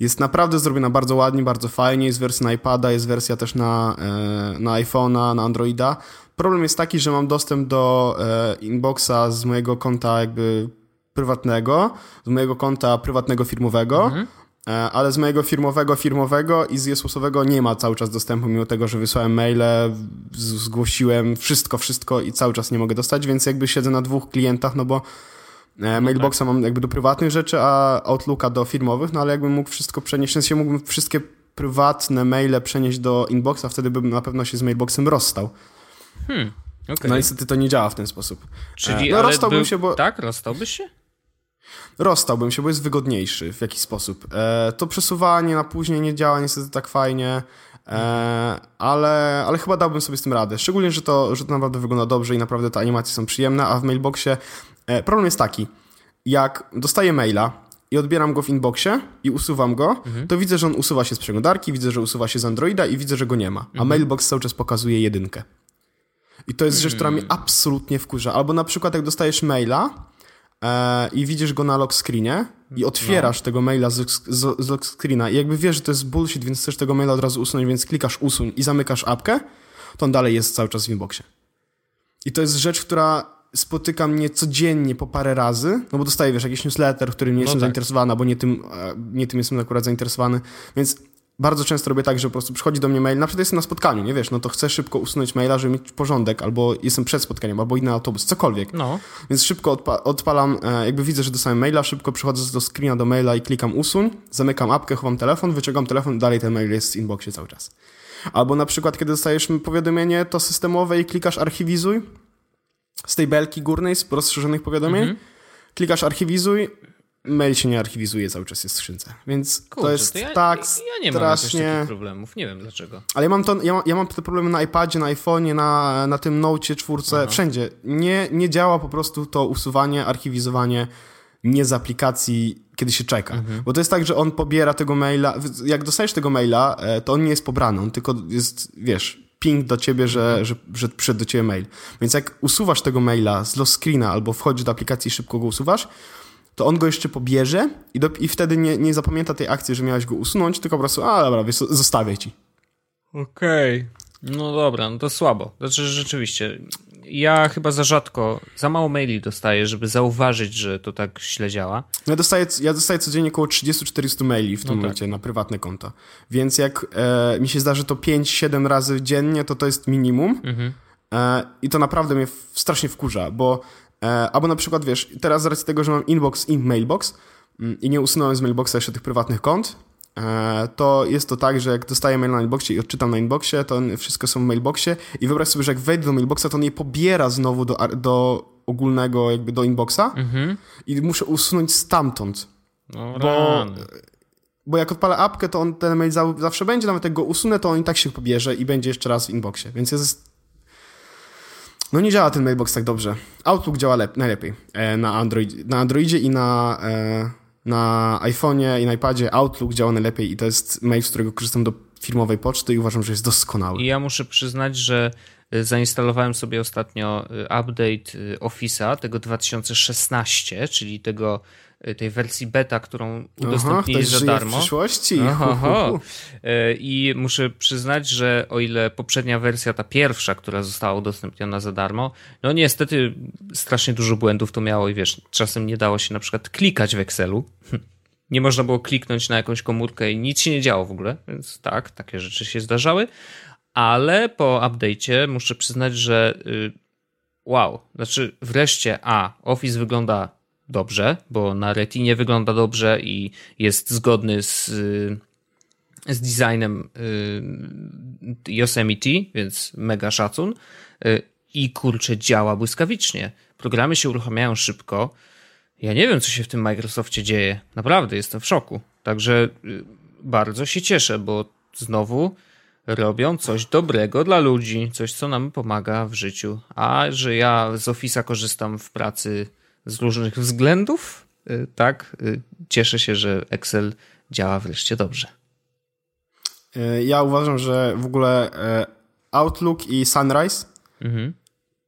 Jest naprawdę zrobiona bardzo ładnie, bardzo fajnie. Jest wersja na iPada, jest wersja też na, e, na iPhone'a, na Androida. Problem jest taki, że mam dostęp do e, inboxa z mojego konta jakby prywatnego, z mojego konta prywatnego firmowego, mhm. E, ale z mojego firmowego firmowego i z Jesusowego nie ma cały czas dostępu, mimo tego, że wysłałem maile, zgłosiłem wszystko, wszystko i cały czas nie mogę dostać, więc jakby siedzę na dwóch klientach, no bo e, no Mailboxa tak. mam jakby do prywatnych rzeczy, a Outlooka do firmowych, no ale jakbym mógł wszystko przenieść, w sensie mógłbym wszystkie prywatne maile przenieść do inboxa, wtedy bym na pewno się z Mailboxem rozstał. Hmm, okay. No niestety to nie działa w ten sposób. Czyli e, no, rozstałbym był... się, bo... Tak, rozstałbyś się? Rozstałbym się, bo jest wygodniejszy w jakiś sposób. E, to przesuwanie na później nie działa niestety tak fajnie, e, ale, ale chyba dałbym sobie z tym radę. Szczególnie, że to, że to naprawdę wygląda dobrze i naprawdę te animacje są przyjemne, a w mailboxie e, problem jest taki, jak dostaję maila i odbieram go w inboxie i usuwam go, mhm. to widzę, że on usuwa się z przeglądarki, widzę, że usuwa się z Androida i widzę, że go nie ma. A mhm. mailbox cały czas pokazuje jedynkę. I to jest rzecz, która mnie hmm. absolutnie wkurza. Albo na przykład jak dostajesz maila i widzisz go na lock screenie i no. otwierasz no. tego maila z, z, z lock screena i jakby wiesz, że to jest bullshit, więc chcesz tego maila od razu usunąć, więc klikasz usuń i zamykasz apkę, to on dalej jest cały czas w inboxie. I to jest rzecz, która spotyka mnie codziennie po parę razy, no bo dostaję, wiesz, jakiś newsletter, w którym nie no jestem tak. zainteresowany, albo nie tym, e, nie tym jestem akurat zainteresowany, więc bardzo często robię tak, że po prostu przychodzi do mnie mail, na przykład jestem na spotkaniu, nie wiesz, no to chcę szybko usunąć maila, żeby mieć porządek, albo jestem przed spotkaniem, albo inny autobus, cokolwiek. No. Więc szybko odpa odpalam, e, jakby widzę, że dostałem maila, szybko przychodzę do screena do maila i klikam usuń, zamykam apkę, chowam telefon, wyciągam telefon, dalej ten mail jest w inboxie cały czas. Albo na przykład, kiedy dostajesz powiadomienie to systemowe i klikasz archiwizuj z tej belki górnej, z rozszerzonych powiadomień, mhm. klikasz archiwizuj, mail się nie archiwizuje, cały czas jest w skrzynce. Więc Kurczę, to jest to ja, tak ja nie strasznie... mam takich problemów, nie wiem dlaczego. Ale ja mam, to, ja, mam, ja mam te problemy na iPadzie, na iPhone'ie, na, na tym Note czwórce, Aha. wszędzie. Nie, nie działa po prostu to usuwanie, archiwizowanie nie z aplikacji, kiedy się czeka. Mhm. Bo to jest tak, że on pobiera tego maila, jak dostajesz tego maila, e, to on nie jest pobrany, on tylko jest, wiesz, ping do ciebie, że, mhm. że, że przyszedł do ciebie mail. Więc jak usuwasz tego maila z lost screena albo wchodzisz do aplikacji i szybko go usuwasz, to on go jeszcze pobierze i, do, i wtedy nie, nie zapamięta tej akcji, że miałeś go usunąć, tylko po prostu, a dobra, wiesz, zostawię ci. Okej. Okay. No dobra, no to słabo. Znaczy rzeczywiście, ja chyba za rzadko, za mało maili dostaję, żeby zauważyć, że to tak źle działa. Ja dostaję, ja dostaję codziennie około 30-40 maili w tym no tak. momencie na prywatne konta. Więc jak e, mi się zdarzy to 5-7 razy dziennie, to to jest minimum. Mhm. E, I to naprawdę mnie strasznie wkurza, bo albo na przykład, wiesz, teraz z racji tego, że mam inbox i mailbox mm, i nie usunąłem z mailboxa jeszcze tych prywatnych kont, e, to jest to tak, że jak dostaję mail na inboxie i odczytam na inboxie, to wszystko są w mailboxie i wyobraź sobie, że jak wejdę do mailboxa, to on je pobiera znowu do, do ogólnego, jakby do inboxa mhm. i muszę usunąć stamtąd. No, bo, bo jak odpalę apkę, to on ten mail zawsze będzie, nawet jak go usunę, to on i tak się pobierze i będzie jeszcze raz w inboxie, więc jest no nie działa ten mailbox tak dobrze. Outlook działa najlepiej e, na, Android, na Androidzie i na, e, na iPhone'ie i na iPadzie. Outlook działa najlepiej i to jest mail, z którego korzystam do firmowej poczty i uważam, że jest doskonały. I ja muszę przyznać, że e, zainstalowałem sobie ostatnio update Office'a tego 2016, czyli tego tej wersji beta, którą udostępnili za darmo. W przyszłości. Oho, y, I muszę przyznać, że o ile poprzednia wersja, ta pierwsza, która została udostępniona za darmo, no niestety strasznie dużo błędów to miało i wiesz, czasem nie dało się na przykład klikać w Excelu. *laughs* Nie można było kliknąć na jakąś komórkę i nic się nie działo w ogóle, więc tak, takie rzeczy się zdarzały. Ale po update'cie muszę przyznać, że y, wow, znaczy wreszcie A, Office wygląda dobrze, bo na Retinie wygląda dobrze i jest zgodny z, z designem y, Yosemite, więc mega szacun. Y, I kurczę, działa błyskawicznie. Programy się uruchamiają szybko. Ja nie wiem, co się w tym Microsoftie dzieje. Naprawdę jestem w szoku. Także y, bardzo się cieszę, bo znowu robią coś dobrego dla ludzi, coś, co nam pomaga w życiu. A że ja z Office'a korzystam w pracy z różnych względów, y, tak, y, cieszę się, że Excel działa wreszcie dobrze. E, ja uważam, że w ogóle e, Outlook i Sunrise mhm.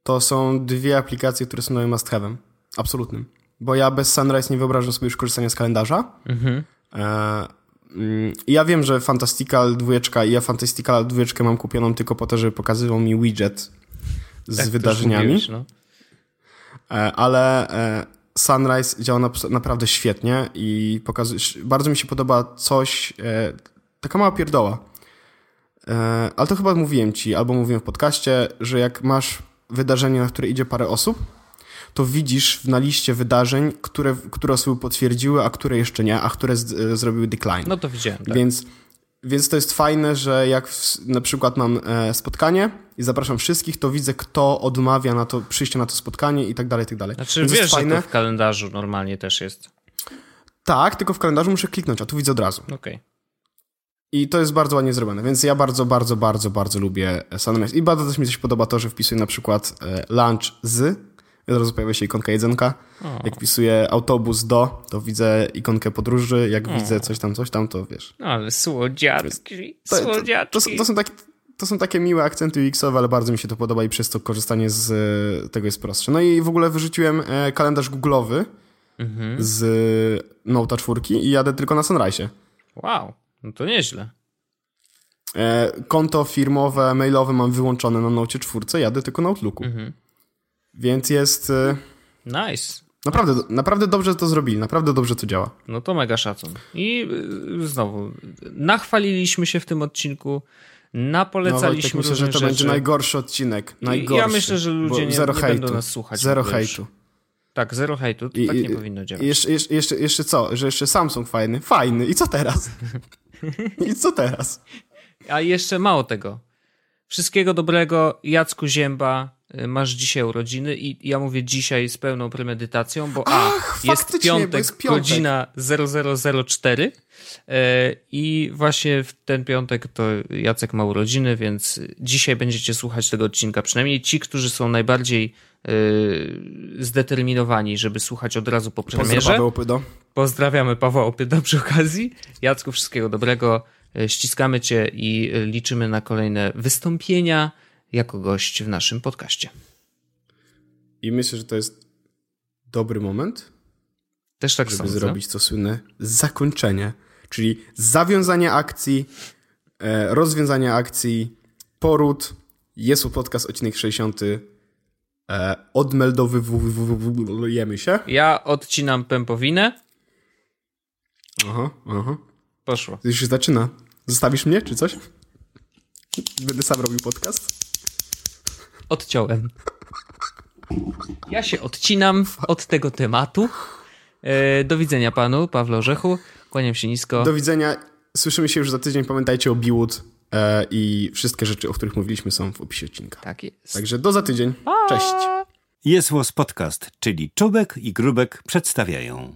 to są dwie aplikacje, które są moim must have'em. Absolutnym. Bo ja bez Sunrise nie wyobrażam sobie już korzystania z kalendarza. Mhm. E, mm, ja wiem, że Fantastical 2 i ja Fantastical 2 mam kupioną tylko po to, żeby pokazywał mi widget z tak, wydarzeniami. Mówiłeś, no. Ale Sunrise działa naprawdę świetnie i pokazuje, bardzo mi się podoba coś, Taka mała pierdoła. E, ale to chyba mówiłem ci, albo mówiłem w podcaście, że jak masz wydarzenie, na które idzie parę osób, to widzisz na liście wydarzeń, które, które osoby potwierdziły, a które jeszcze nie, a które z, e, zrobiły decline. No to widziałem. Tak. Więc, więc to jest fajne, że jak w, na przykład mam e, spotkanie i zapraszam wszystkich, to widzę, kto odmawia na to przyjście na to spotkanie i tak dalej, i tak dalej. Znaczy więc wiesz, że fajne. to w kalendarzu normalnie też jest. Tak, tylko w kalendarzu muszę kliknąć, a tu widzę od razu. Okej. Okay. I to jest bardzo ładnie zrobione, więc ja bardzo, bardzo, bardzo, bardzo lubię Sunrise. I bardzo też mi się podoba to, że wpisuję na przykład e, lunch z, i od razu pojawia się ikonka jedzenka. O. Jak wpisuję autobus do, to widzę ikonkę podróży. Jak o. widzę coś tam, coś tam, to wiesz. Ale słodziaczki, to, słodziaczki. To, to, to, są takie, to są takie miłe akcenty UX-owe, ale bardzo mi się to podoba i przez to korzystanie z e, tego jest prostsze. No i w ogóle wyrzuciłem e, kalendarz google'owy mhm. z Note 4 i jadę tylko na Sunrise. Wow. No to nieźle. E, konto firmowe, mailowe mam wyłączone na Note 4, jadę tylko na Outlooku. Mhm. Więc jest... E, nice. Naprawdę, naprawdę dobrze to zrobili, naprawdę dobrze to działa. No to mega szacun. I e, znowu, nachwaliliśmy się w tym odcinku, napolecaliśmy no, myślę, że to rzeczy. będzie najgorszy odcinek. Najgorszy. Ja myślę, że ludzie nie, zero nie będą nas słuchać. Zero hejtu. Tak, zero hejtu, I, tak nie powinno działać. Jeszcze, jeszcze, jeszcze co? Że jeszcze Samsung fajny? Fajny. I co teraz? *laughs* I co teraz? A jeszcze mało tego. Wszystkiego dobrego, Jacku Zięba. Y, masz dzisiaj urodziny i ja mówię dzisiaj z pełną premedytacją, bo Ach, a, jest piątek, jest piątek, godzina 0004 y, i właśnie w ten piątek to Jacek ma urodziny, więc dzisiaj będziecie słuchać tego odcinka. Przynajmniej ci, którzy są najbardziej y, zdeterminowani, żeby słuchać od razu po premierze. Paweł Opydo. Pozdrawiamy Pawła Opydo przy okazji. Jacku, wszystkiego dobrego. Ściskamy cię i liczymy na kolejne wystąpienia jako gość w naszym podcaście. I myślę, że to jest dobry moment, Też tak żeby sądzę. zrobić to słynne zakończenie, czyli zawiązanie akcji, e, rozwiązanie akcji, poród, jest podcast odcinek 60, e, odmeldowujemy się. Ja odcinam pępowinę. Aha, aha. Poszło. Już się zaczyna. Zostawisz mnie, czy coś? Będę sam robił podcast? Odciąłem. Ja się odcinam od tego tematu. E, do widzenia panu, Pawle Orzechu. Kłaniam się nisko. Do widzenia. Słyszymy się już za tydzień. Pamiętajcie o Biwood e, i wszystkie rzeczy, o których mówiliśmy są w opisie odcinka. Tak jest. Także do za tydzień. Cześć. Jest Podcast, czyli Czubek i Grubek przedstawiają.